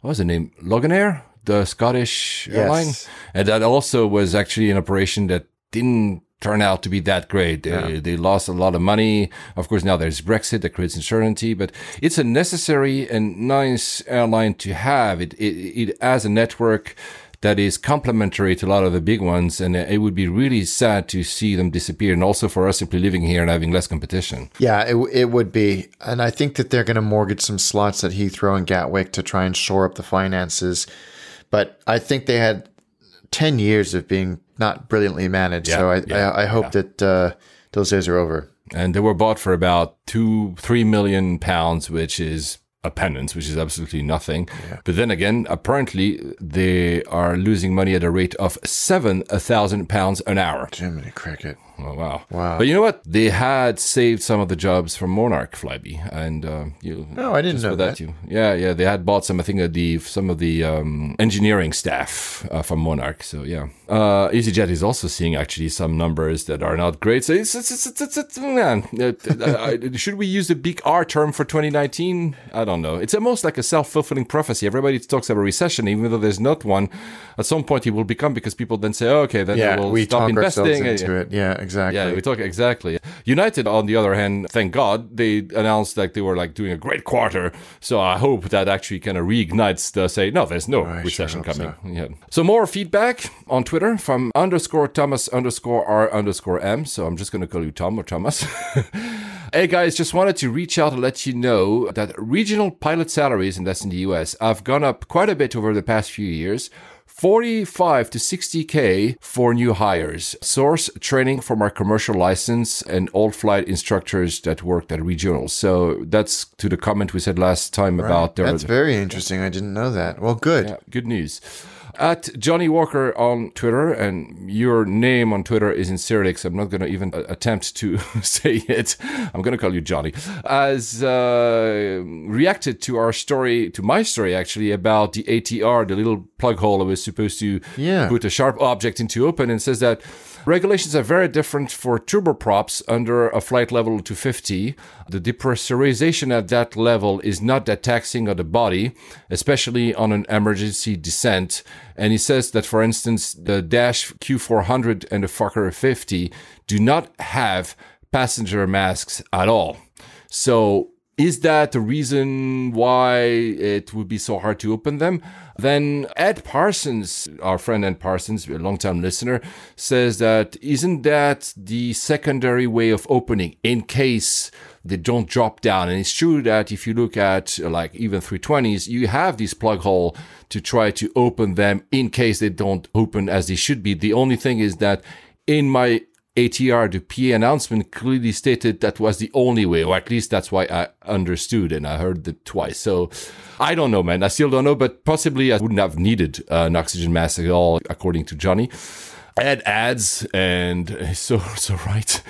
what was the name? Loganair, the Scottish airline. And that also was actually an operation that didn't turn out to be that great. They, they lost a lot of money. Of course, now there's Brexit that creates uncertainty, but it's a necessary and nice airline to have. It, it, it has a network that is complementary to a lot of the big ones. And it would be really sad to see them disappear. And also for us simply living here and having less competition. Yeah, it, it would be. And I think that they're going to mortgage some slots at Heathrow and Gatwick to try and shore up the finances. But I think they had 10 years of being not brilliantly managed. Yeah, so I, yeah, I, I hope that uh, those days are over. And they were bought for about two, three million pounds, which is a penance, which is absolutely nothing. But then again, apparently they are losing money at a rate of seven thousand pounds an hour. Jiminy Cricket. Oh, wow. Wow. But you know what? They had saved some of the jobs from Monarch Flybe. And uh, you. No, I didn't know for that. You, yeah, yeah. They had bought some, I think, of the some of the um, engineering staff uh, from Monarch. So, yeah. Uh, EasyJet is also seeing actually some numbers that are not great. So, it's, it's, it's, it's, it's, man. Uh, uh, should we use the big R term for 2019? I don't know. It's almost like a self fulfilling prophecy. Everybody talks about recession, even though there's not one. At some point, it will become because people then say, oh, okay, then Yeah, we'll we stop investing. into it. Yeah, exactly. Yeah, we talk exactly. United, on the other hand, thank God they announced that they were like doing a great quarter. So I hope that actually kind of reignites the say, no, there's no I recession hope coming. Yeah. So more feedback on Twitter from underscore Thomas underscore R underscore M. So I'm just going to call you Tom or Thomas. Hey guys, just wanted to reach out and let you know that regional pilot salaries, and that's in the US, have gone up quite a bit over the past few years. 45 to 60k for new hires. Source training from our commercial license and old flight instructors that worked at regional. So that's to the comment we said last time about their That's very interesting. I didn't know that. Well, good. yeah, good news. At Johnny Walker on Twitter, and your name on Twitter is in Cyrillic, so I'm not going to even uh, attempt to say it. I'm going to call you Johnny. As uh, reacted to our story, to my story actually, about the ATR, the little plug hole that was supposed to Yeah. put a sharp object into open, and says that regulations are very different for turboprops under a flight level 250. The depressurization at that level is not that taxing on the body, especially on an emergency descent. And he says that, for instance, the Dash Q400 and the Fokker 50 do not have passenger masks at all. So is that the reason why it would be so hard to open them? Then Ed Parsons, our friend Ed Parsons, a long-time listener, says that isn't that the secondary way of opening in case they don't drop down? And it's true that if you look at like even 320s, you have this plug hole to try to open them in case they don't open as they should be. The only thing is that in my ATR, the PA announcement clearly stated that was the only way, or at least that's why I understood and I heard it twice. So I don't know, man. I still don't know, but possibly I wouldn't have needed uh, an oxygen mask at all, according to Johnny. Ed adds, and so, so right.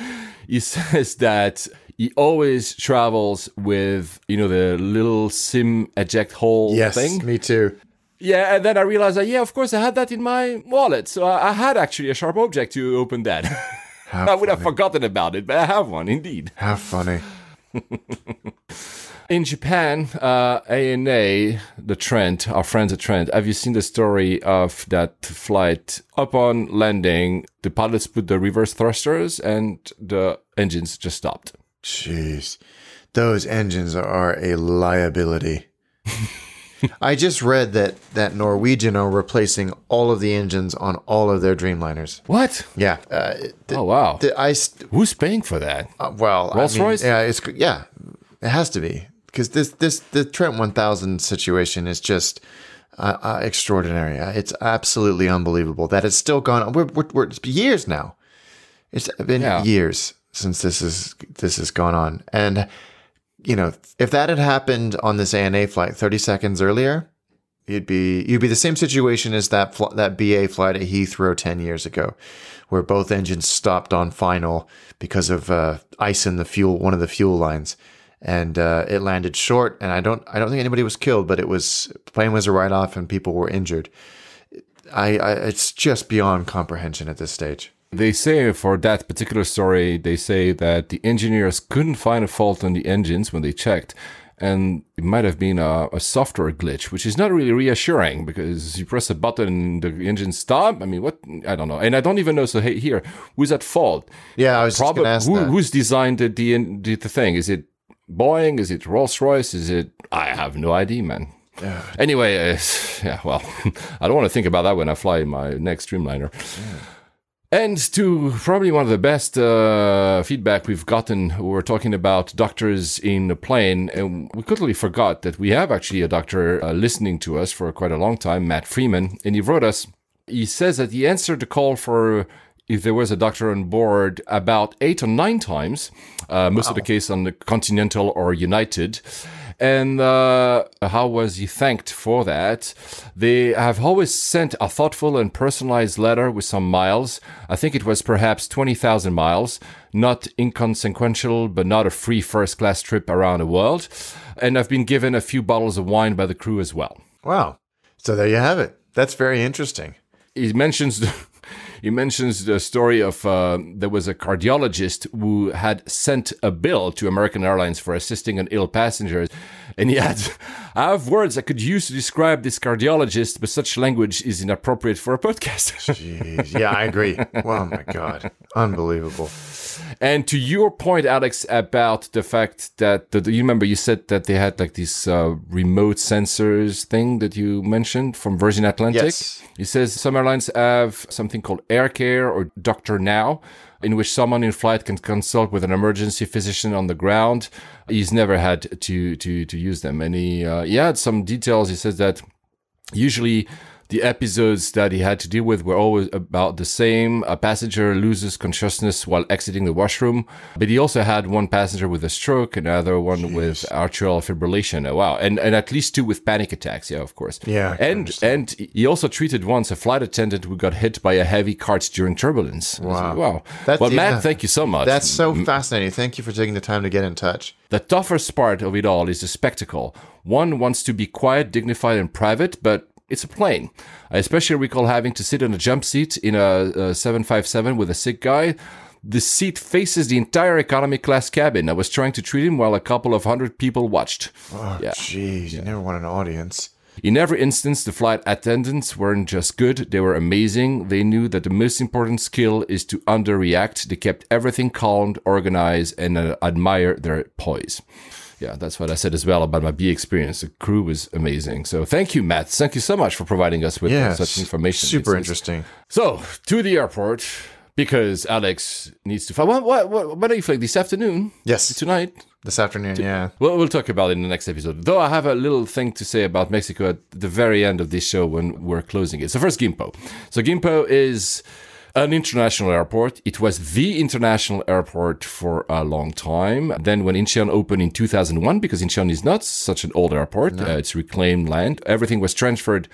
He says that he always travels with, you know, the little SIM eject hole Yes, thing. me too. Yeah, and then I realized that, yeah, of course, I had that in my wallet. So I, I had actually a sharp object to open that. I would have forgotten about it, but I have one indeed. How funny. In Japan, uh, ANA, the Trent, our friends at Trent, have you seen the story of that flight? Upon landing, the pilots put the reverse thrusters and the engines just stopped. Jeez. Those engines are a liability. I just read that that Norwegian are replacing all of the engines on all of their Dreamliners. What? Yeah. Uh, the, Oh, wow. the, I st- Who's paying for that? uh, well, I mean, Rolls-Royce? Yeah, it's yeah, it has to be because this this the Trent 1000 situation is just uh, uh, extraordinary. Uh, It's absolutely unbelievable that it's still gone on. We're, we're, we're it's years now. It's been Yeah. years since this is this has gone on, and you know if that had happened on this ANA flight 30 seconds earlier. You'd be you'd be the same situation as that fl- that BA flight at Heathrow ten years ago, where both engines stopped on final because of uh, ice in the fuel one of the fuel lines, and uh, it landed short. And I don't I don't think anybody was killed, but it was plane was a write off and people were injured. I, I it's just beyond comprehension at this stage. They say for that particular story, they say that the engineers couldn't find a fault on the engines when they checked. And it might have been a, a software glitch, which is not really reassuring because you press a button and the engine stop. I mean, what? I don't know. And I don't even know. So, hey, here, who's at fault? Yeah, I was just Probably, going to ask who, that. who's designed the, the, the, the thing? Is it Boeing? Is it Rolls Royce? Is it? I have no idea, man. Anyway, uh, yeah, well, I don't want to think about that when I fly my next Dreamliner. And to probably one of the best uh, feedback we've gotten, we were talking about doctors in a plane, and we totally forgot that we have actually a doctor uh, listening to us for quite a long time, Matt Freeman, and he wrote us. He says that he answered the call for if there was a doctor on board about eight or nine times, uh, most of the case on the Continental or United. And uh, how was he thanked for that? They have always sent a thoughtful and personalized letter with some miles. I think it was perhaps 20,000 miles, not inconsequential, but not a free first class trip around the world. And I've been given a few bottles of wine by the crew as well. Wow. So there you have it. That's very interesting. he mentions he mentions the story of uh, there was a cardiologist who had sent a bill to American Airlines for assisting an ill passenger, and he had I have words I could use to describe this cardiologist, but such language is inappropriate for a podcast. Jeez. Yeah, I agree. oh my god, unbelievable. And to your point, Alex, about the fact that the, you remember you said that they had like this uh, remote sensors thing that you mentioned from Virgin Atlantic. Yes. He says some airlines have something called AirCare or Doctor Now, in which someone in flight can consult with an emergency physician on the ground. He's never had to to to use them, and he uh, he had some details. He says that usually The episodes that he had to deal with were always about the same. A passenger loses consciousness while exiting the washroom, but he also had one passenger with a stroke, another one with atrial fibrillation. Oh, wow, and and at least two with panic attacks. Yeah, of course. Yeah, and and he also treated once a flight attendant who got hit by a heavy cart during turbulence. Wow. like, wow. That's- well, Matt, yeah. thank you so much. That's so mm-hmm. fascinating. Thank you for taking the time to get in touch. The toughest part of it all is the spectacle. One wants to be quiet, dignified, and private, but it's a plane. I especially recall having to sit on a jump seat in a, a 757 with a sick guy. The seat faces the entire economy class cabin. I was trying to treat him while a couple of hundred people watched. Oh, Yeah. jeez, you never want an audience. In every instance, the flight attendants weren't just good, they were amazing. They knew that the most important skill is to underreact. They kept everything calm, organized, and uh, admire their poise. Yeah, that's what I said as well about my B experience. The crew was amazing. So thank you, Matt. Thank you so much for providing us with Yeah, such information. Super interesting. So, to the airport, because Alex needs to fly. What, what, what, what are you flying this afternoon? Yes, Tonight? this afternoon. Yeah. Well, we'll talk about it in the next episode. Though I have a little thing to say about Mexico at the very end of this show when we're closing it. So first, Gimpo. So Gimpo is an international airport. It was the international airport for a long time. Then when Incheon opened in 2001, because Incheon is not such an old airport, uh, it's reclaimed land, everything was transferred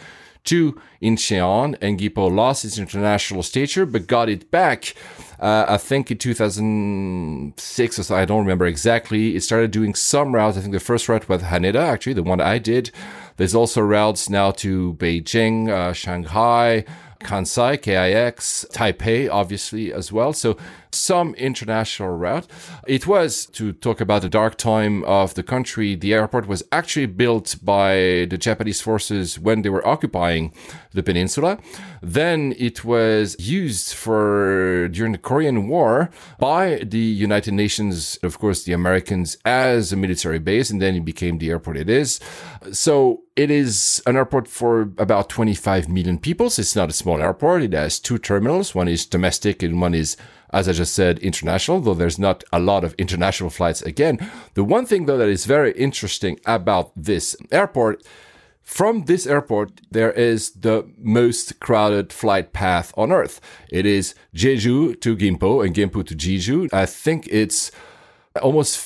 to Incheon, and Gimpo lost its international stature, but got it back. Uh, I think in 2006 or so, I don't remember exactly. It started doing some routes. I think the first route was Haneda, actually, the one I did. There's also routes now to Beijing, uh, Shanghai, Kansai, KIX, Taipei, obviously, as well. So some international route. It was, to talk about the dark time of the country, the airport was actually built by the Japanese forces when they were occupying the peninsula. Then it was used for, during the Korean War, by the United Nations, of course, the Americans, as a military base, and then it became the airport it is. So it is an airport for about 25 million people. So it's not a small airport. It has two terminals. One is domestic and one is, as I just said, international, though there's not a lot of international flights again. The one thing though that is very interesting about this airport from this airport, there is the most crowded flight path on Earth. It is Jeju to Gimpo and Gimpo to Jeju. I think it's almost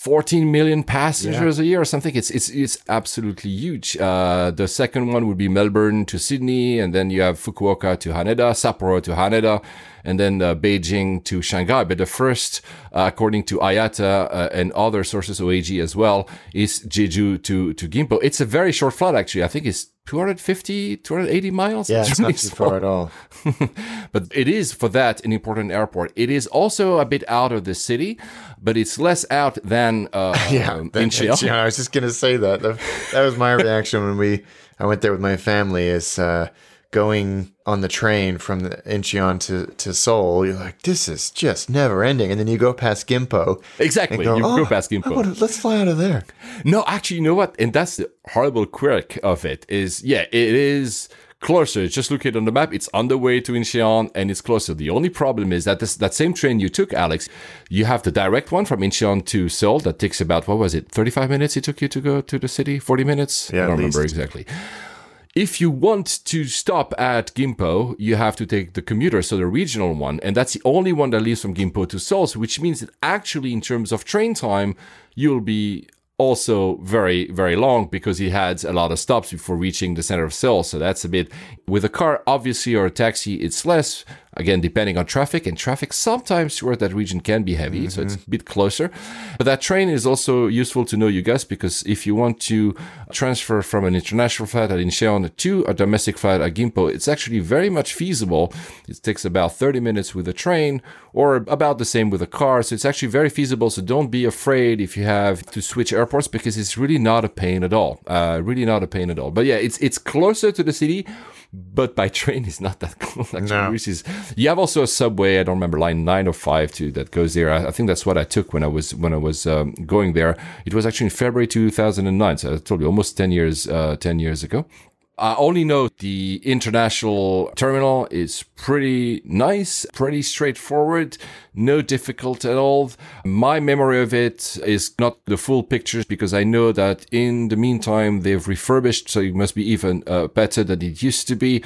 14 million passengers a year or something. It's it's it's absolutely huge. Uh, the second one would be Melbourne to Sydney, and then you have Fukuoka to Haneda, Sapporo to Haneda, and then uh, Beijing to Shanghai. But the first, uh, according to IATA uh, and other sources, OAG as well, is Jeju to to Gimpo. It's a very short flight, actually. I think it's 250, 280 miles. Yeah, it's not too far at all. But it is for that an important airport. It is also a bit out of the city, but it's less out than uh, Yeah, um, that- Incheon. yeah, I was just gonna say that. That, that was my reaction when we I went there with my family. Is uh, going on the train from the Incheon to to Seoul. You're like, this is just never ending, and then you go past Gimpo. Exactly. go, you "Oh, go past Gimpo. wanna- let's fly out of there. No, actually, you know what? And that's the horrible quirk of it is, yeah, it is closer. Just look at it on the map. It's on the way to Incheon and it's closer. The only problem is that this, that same train you took, Alex, you have the direct one from Incheon to Seoul that takes about, what was it, 35 minutes it took you to go to the city? 40 minutes? Yeah, I don't remember exactly. If you want to stop at Gimpo, you have to take the commuter, so the regional one, and that's the only one that leaves from Gimpo to Seoul, which means that actually, in terms of train time, you'll be also very, very long because it had a lot of stops before reaching the center of Seoul. So that's a bit with a car, obviously, or a taxi, it's less. Again, depending on traffic, and traffic sometimes toward that region can be heavy, so it's a bit closer. But that train is also useful to know, you guys, because if you want to transfer from an international flight at Incheon to a domestic flight at Gimpo, it's actually very much feasible. It takes about 30 minutes with a train or about the same with a car. So it's actually very feasible. So don't be afraid if you have to switch airports because it's really not a pain at all. Uh, really not a pain at all. But yeah, it's, it's closer to the city. But by train is not that close. Actually, No. is you have also a subway. I don't remember line nine or five too that goes there. I, I think that's what I took when I was when I was um, going there. It was actually in February 2009. So I told you almost 10 years uh, 10 years ago. I only know the international terminal is pretty nice, pretty straightforward, no difficult at all. My memory of it is not the full picture because I know that in the meantime they've refurbished, so it must be even uh, better than it used to be.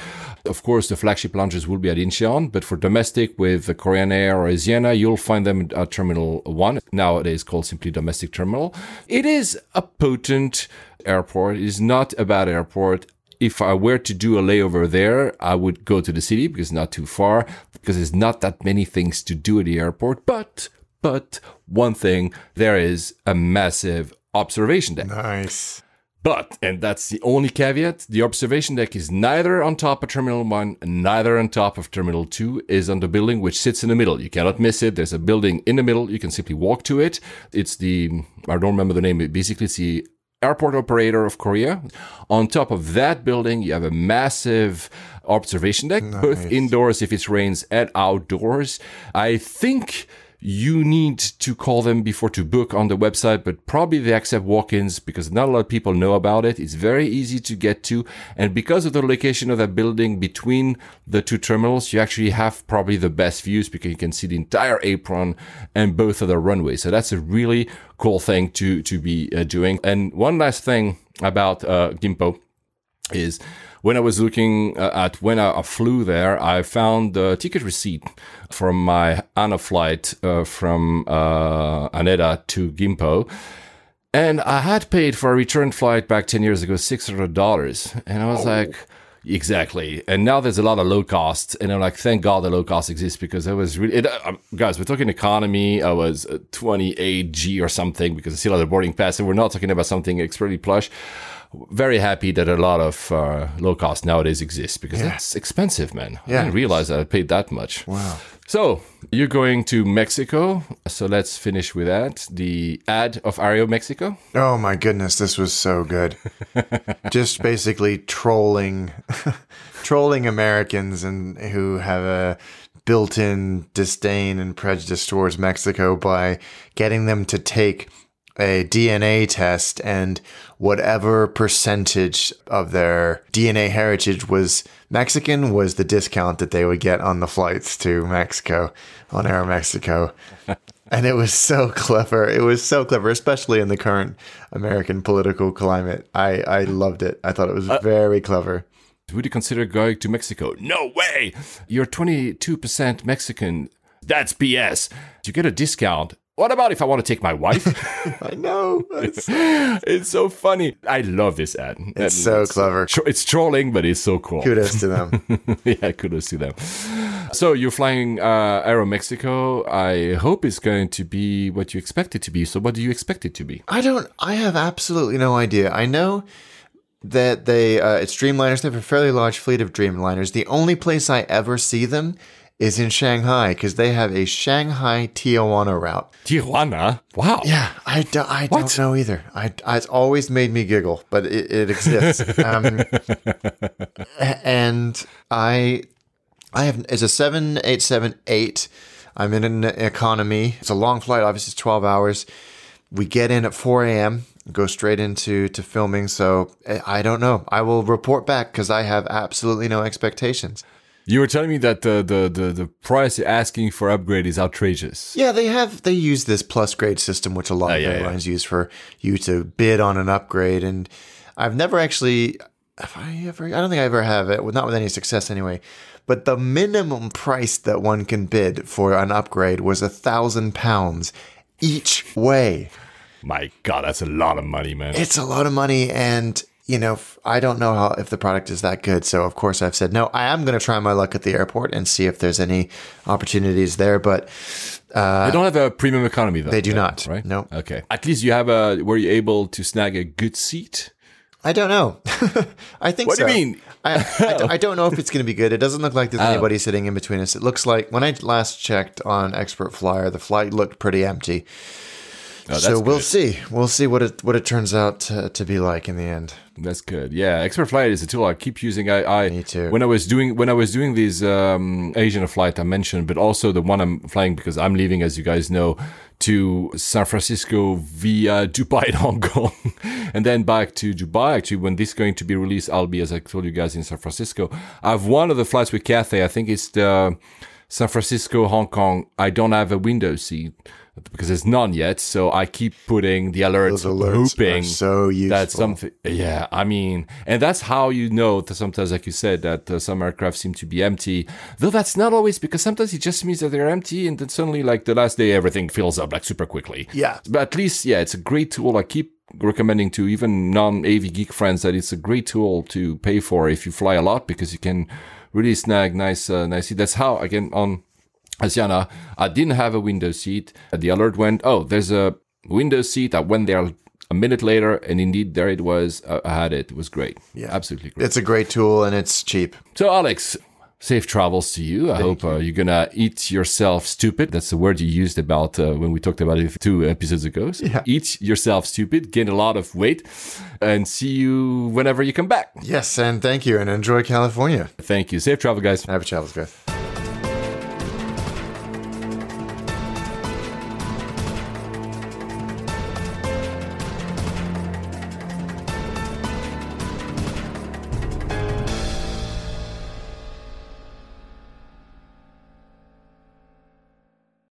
Of course, the flagship lounges will be at Incheon, but for domestic with Korean Air or Asiana, you'll find them at Terminal 1, nowadays called simply Domestic Terminal. It is a potent airport. It is not a bad airport if I were to do a layover there, I would go to the city because not too far, because there's not that many things to do at the airport. But, but one thing, there is a massive observation deck. Nice. But, and that's the only caveat, the observation deck is neither on top of Terminal 1, neither on top of Terminal 2, is on the building which sits in the middle. You cannot miss it. There's a building in the middle. You can simply walk to it. It's the, I don't remember the name, basically it's the airport operator of Korea. On top of that building, you have a massive observation deck, nice. both indoors if it rains and outdoors. I think you need to call them before to book on the website, but probably they accept walk-ins because not a lot of people know about it. It's very easy to get to. And because of the location of that building between the two terminals, you actually have probably the best views because you can see the entire apron and both of the runways. So that's a really cool thing to, to be uh, doing. And one last thing about uh, Gimpo is when I was looking uh, at when I flew there, I found the ticket receipt from my ANA flight uh, from uh, Haneda to Gimpo. And I had paid for a return flight back 10 years ago, $600. And I was oh. like, Exactly. And now there's a lot of low cost. And I'm like, thank God the low cost exists because it was really, it, uh, guys, we're talking economy. I was 28G or something because I still have the boarding pass. And we're not talking about something extremely plush very happy that a lot of uh, low cost nowadays exists because yeah. that's expensive, man. Yeah. I didn't realize that I paid that much. Wow. So you're going to Mexico. So let's finish with that. The ad of Aeromexico. Oh my goodness, this was so good. Just basically trolling, trolling Americans and who have a built-in disdain and prejudice towards Mexico by getting them to take a DNA test and whatever percentage of their DNA heritage was Mexican was the discount that they would get on the flights to Mexico on Aeromexico. and it was so clever. It was so clever, especially in the current American political climate. I, I loved it. I thought it was uh, very clever. Would you consider going to Mexico? No way! You're 22% Mexican. That's BS. You get a discount what about if I want to take my wife? I know. It's, it's, so funny. I love this ad. It's so it's, clever. It's trolling, but it's so cool. Kudos to them. yeah, kudos to them. So you're flying uh, Aeromexico. I hope it's going to be what you expect it to be. So what do you expect it to be? I don't. I have absolutely no idea. I know that they uh, it's Dreamliners. They have a fairly large fleet of Dreamliners. The only place I ever see them is in Shanghai because they have a Shanghai Tijuana route. Tijuana? Wow. Yeah, I, do, I don't know either. I, I, it's always made me giggle, but it, it exists. um, and I I have it's a seven eight seven eight. I'm in an economy. It's a long flight. Obviously, it's twelve hours. We get in at four a.m. Go straight into to filming. So I don't know. I will report back because I have absolutely no expectations. You were telling me that the, the, the, the price you're asking for upgrade is outrageous. Yeah, they have they use this Plusgrade system, which a lot uh, of yeah, airlines yeah. use for you to bid on an upgrade. And I've never actually, have I ever? I don't think I ever have it. Not with any success, anyway. But the minimum price that one can bid for an upgrade was a thousand pounds each way. My God, that's a lot of money, man. It's a lot of money, and you know, I don't know how if the product is that good. So of course I've said no. I am going to try my luck at the airport and see if there's any opportunities there. But uh, they don't have a premium economy though. They do not, right? No. Okay. At least you have a. Were you able to snag a good seat? I don't know. I think. What so. do you mean? I, I, I, don't know if it's going to be good. It doesn't look like there's oh. anybody sitting in between us. It looks like when I last checked on ExpertFlyer, the flight looked pretty empty. Oh, so we'll good. see. We'll see what it what it turns out to, to, be like in the end. That's good. Yeah, ExpertFlyer is a tool I keep using. I, I Me too. When I was doing when I was doing these um, Asian flight I mentioned, but also the one I'm flying because I'm leaving, as you guys know, to San Francisco via Dubai and Hong Kong, and then back to Dubai. Actually, when this is going to be released, I'll be, as I told you guys, in San Francisco. I have one of the flights with Cathay. I think it's the San Francisco, Hong Kong. I don't have a window seat because there's none yet. So I keep putting the alerts, Those alerts hoping so useful. that something. Yeah, I mean, and that's how you know that sometimes, like you said, that uh, some aircraft seem to be empty. Though that's not always because sometimes it just means that they're empty, and then suddenly, like the last day, everything fills up like super quickly. Yeah. but at least, yeah, it's a great tool. I keep recommending to even non-AV geek friends that it's a great tool to pay for if you fly a lot because you can really snag nice, uh, nice. That's how again on Asiana, I didn't have a window seat. The alert went, oh, there's a window seat. I went there a minute later, and indeed, there it was. Uh, I had it. It was great. Yeah. absolutely great. It's a great tool and it's cheap. So, Alex, safe travels to you. I hope Uh, you're gonna eat yourself stupid. That's the word you used about uh, when we talked about it two episodes ago. So Yeah. Eat yourself stupid, gain a lot of weight, and see you whenever you come back. Yes, and thank you and enjoy California. Thank you. Safe travel, guys. Happy travels, guys.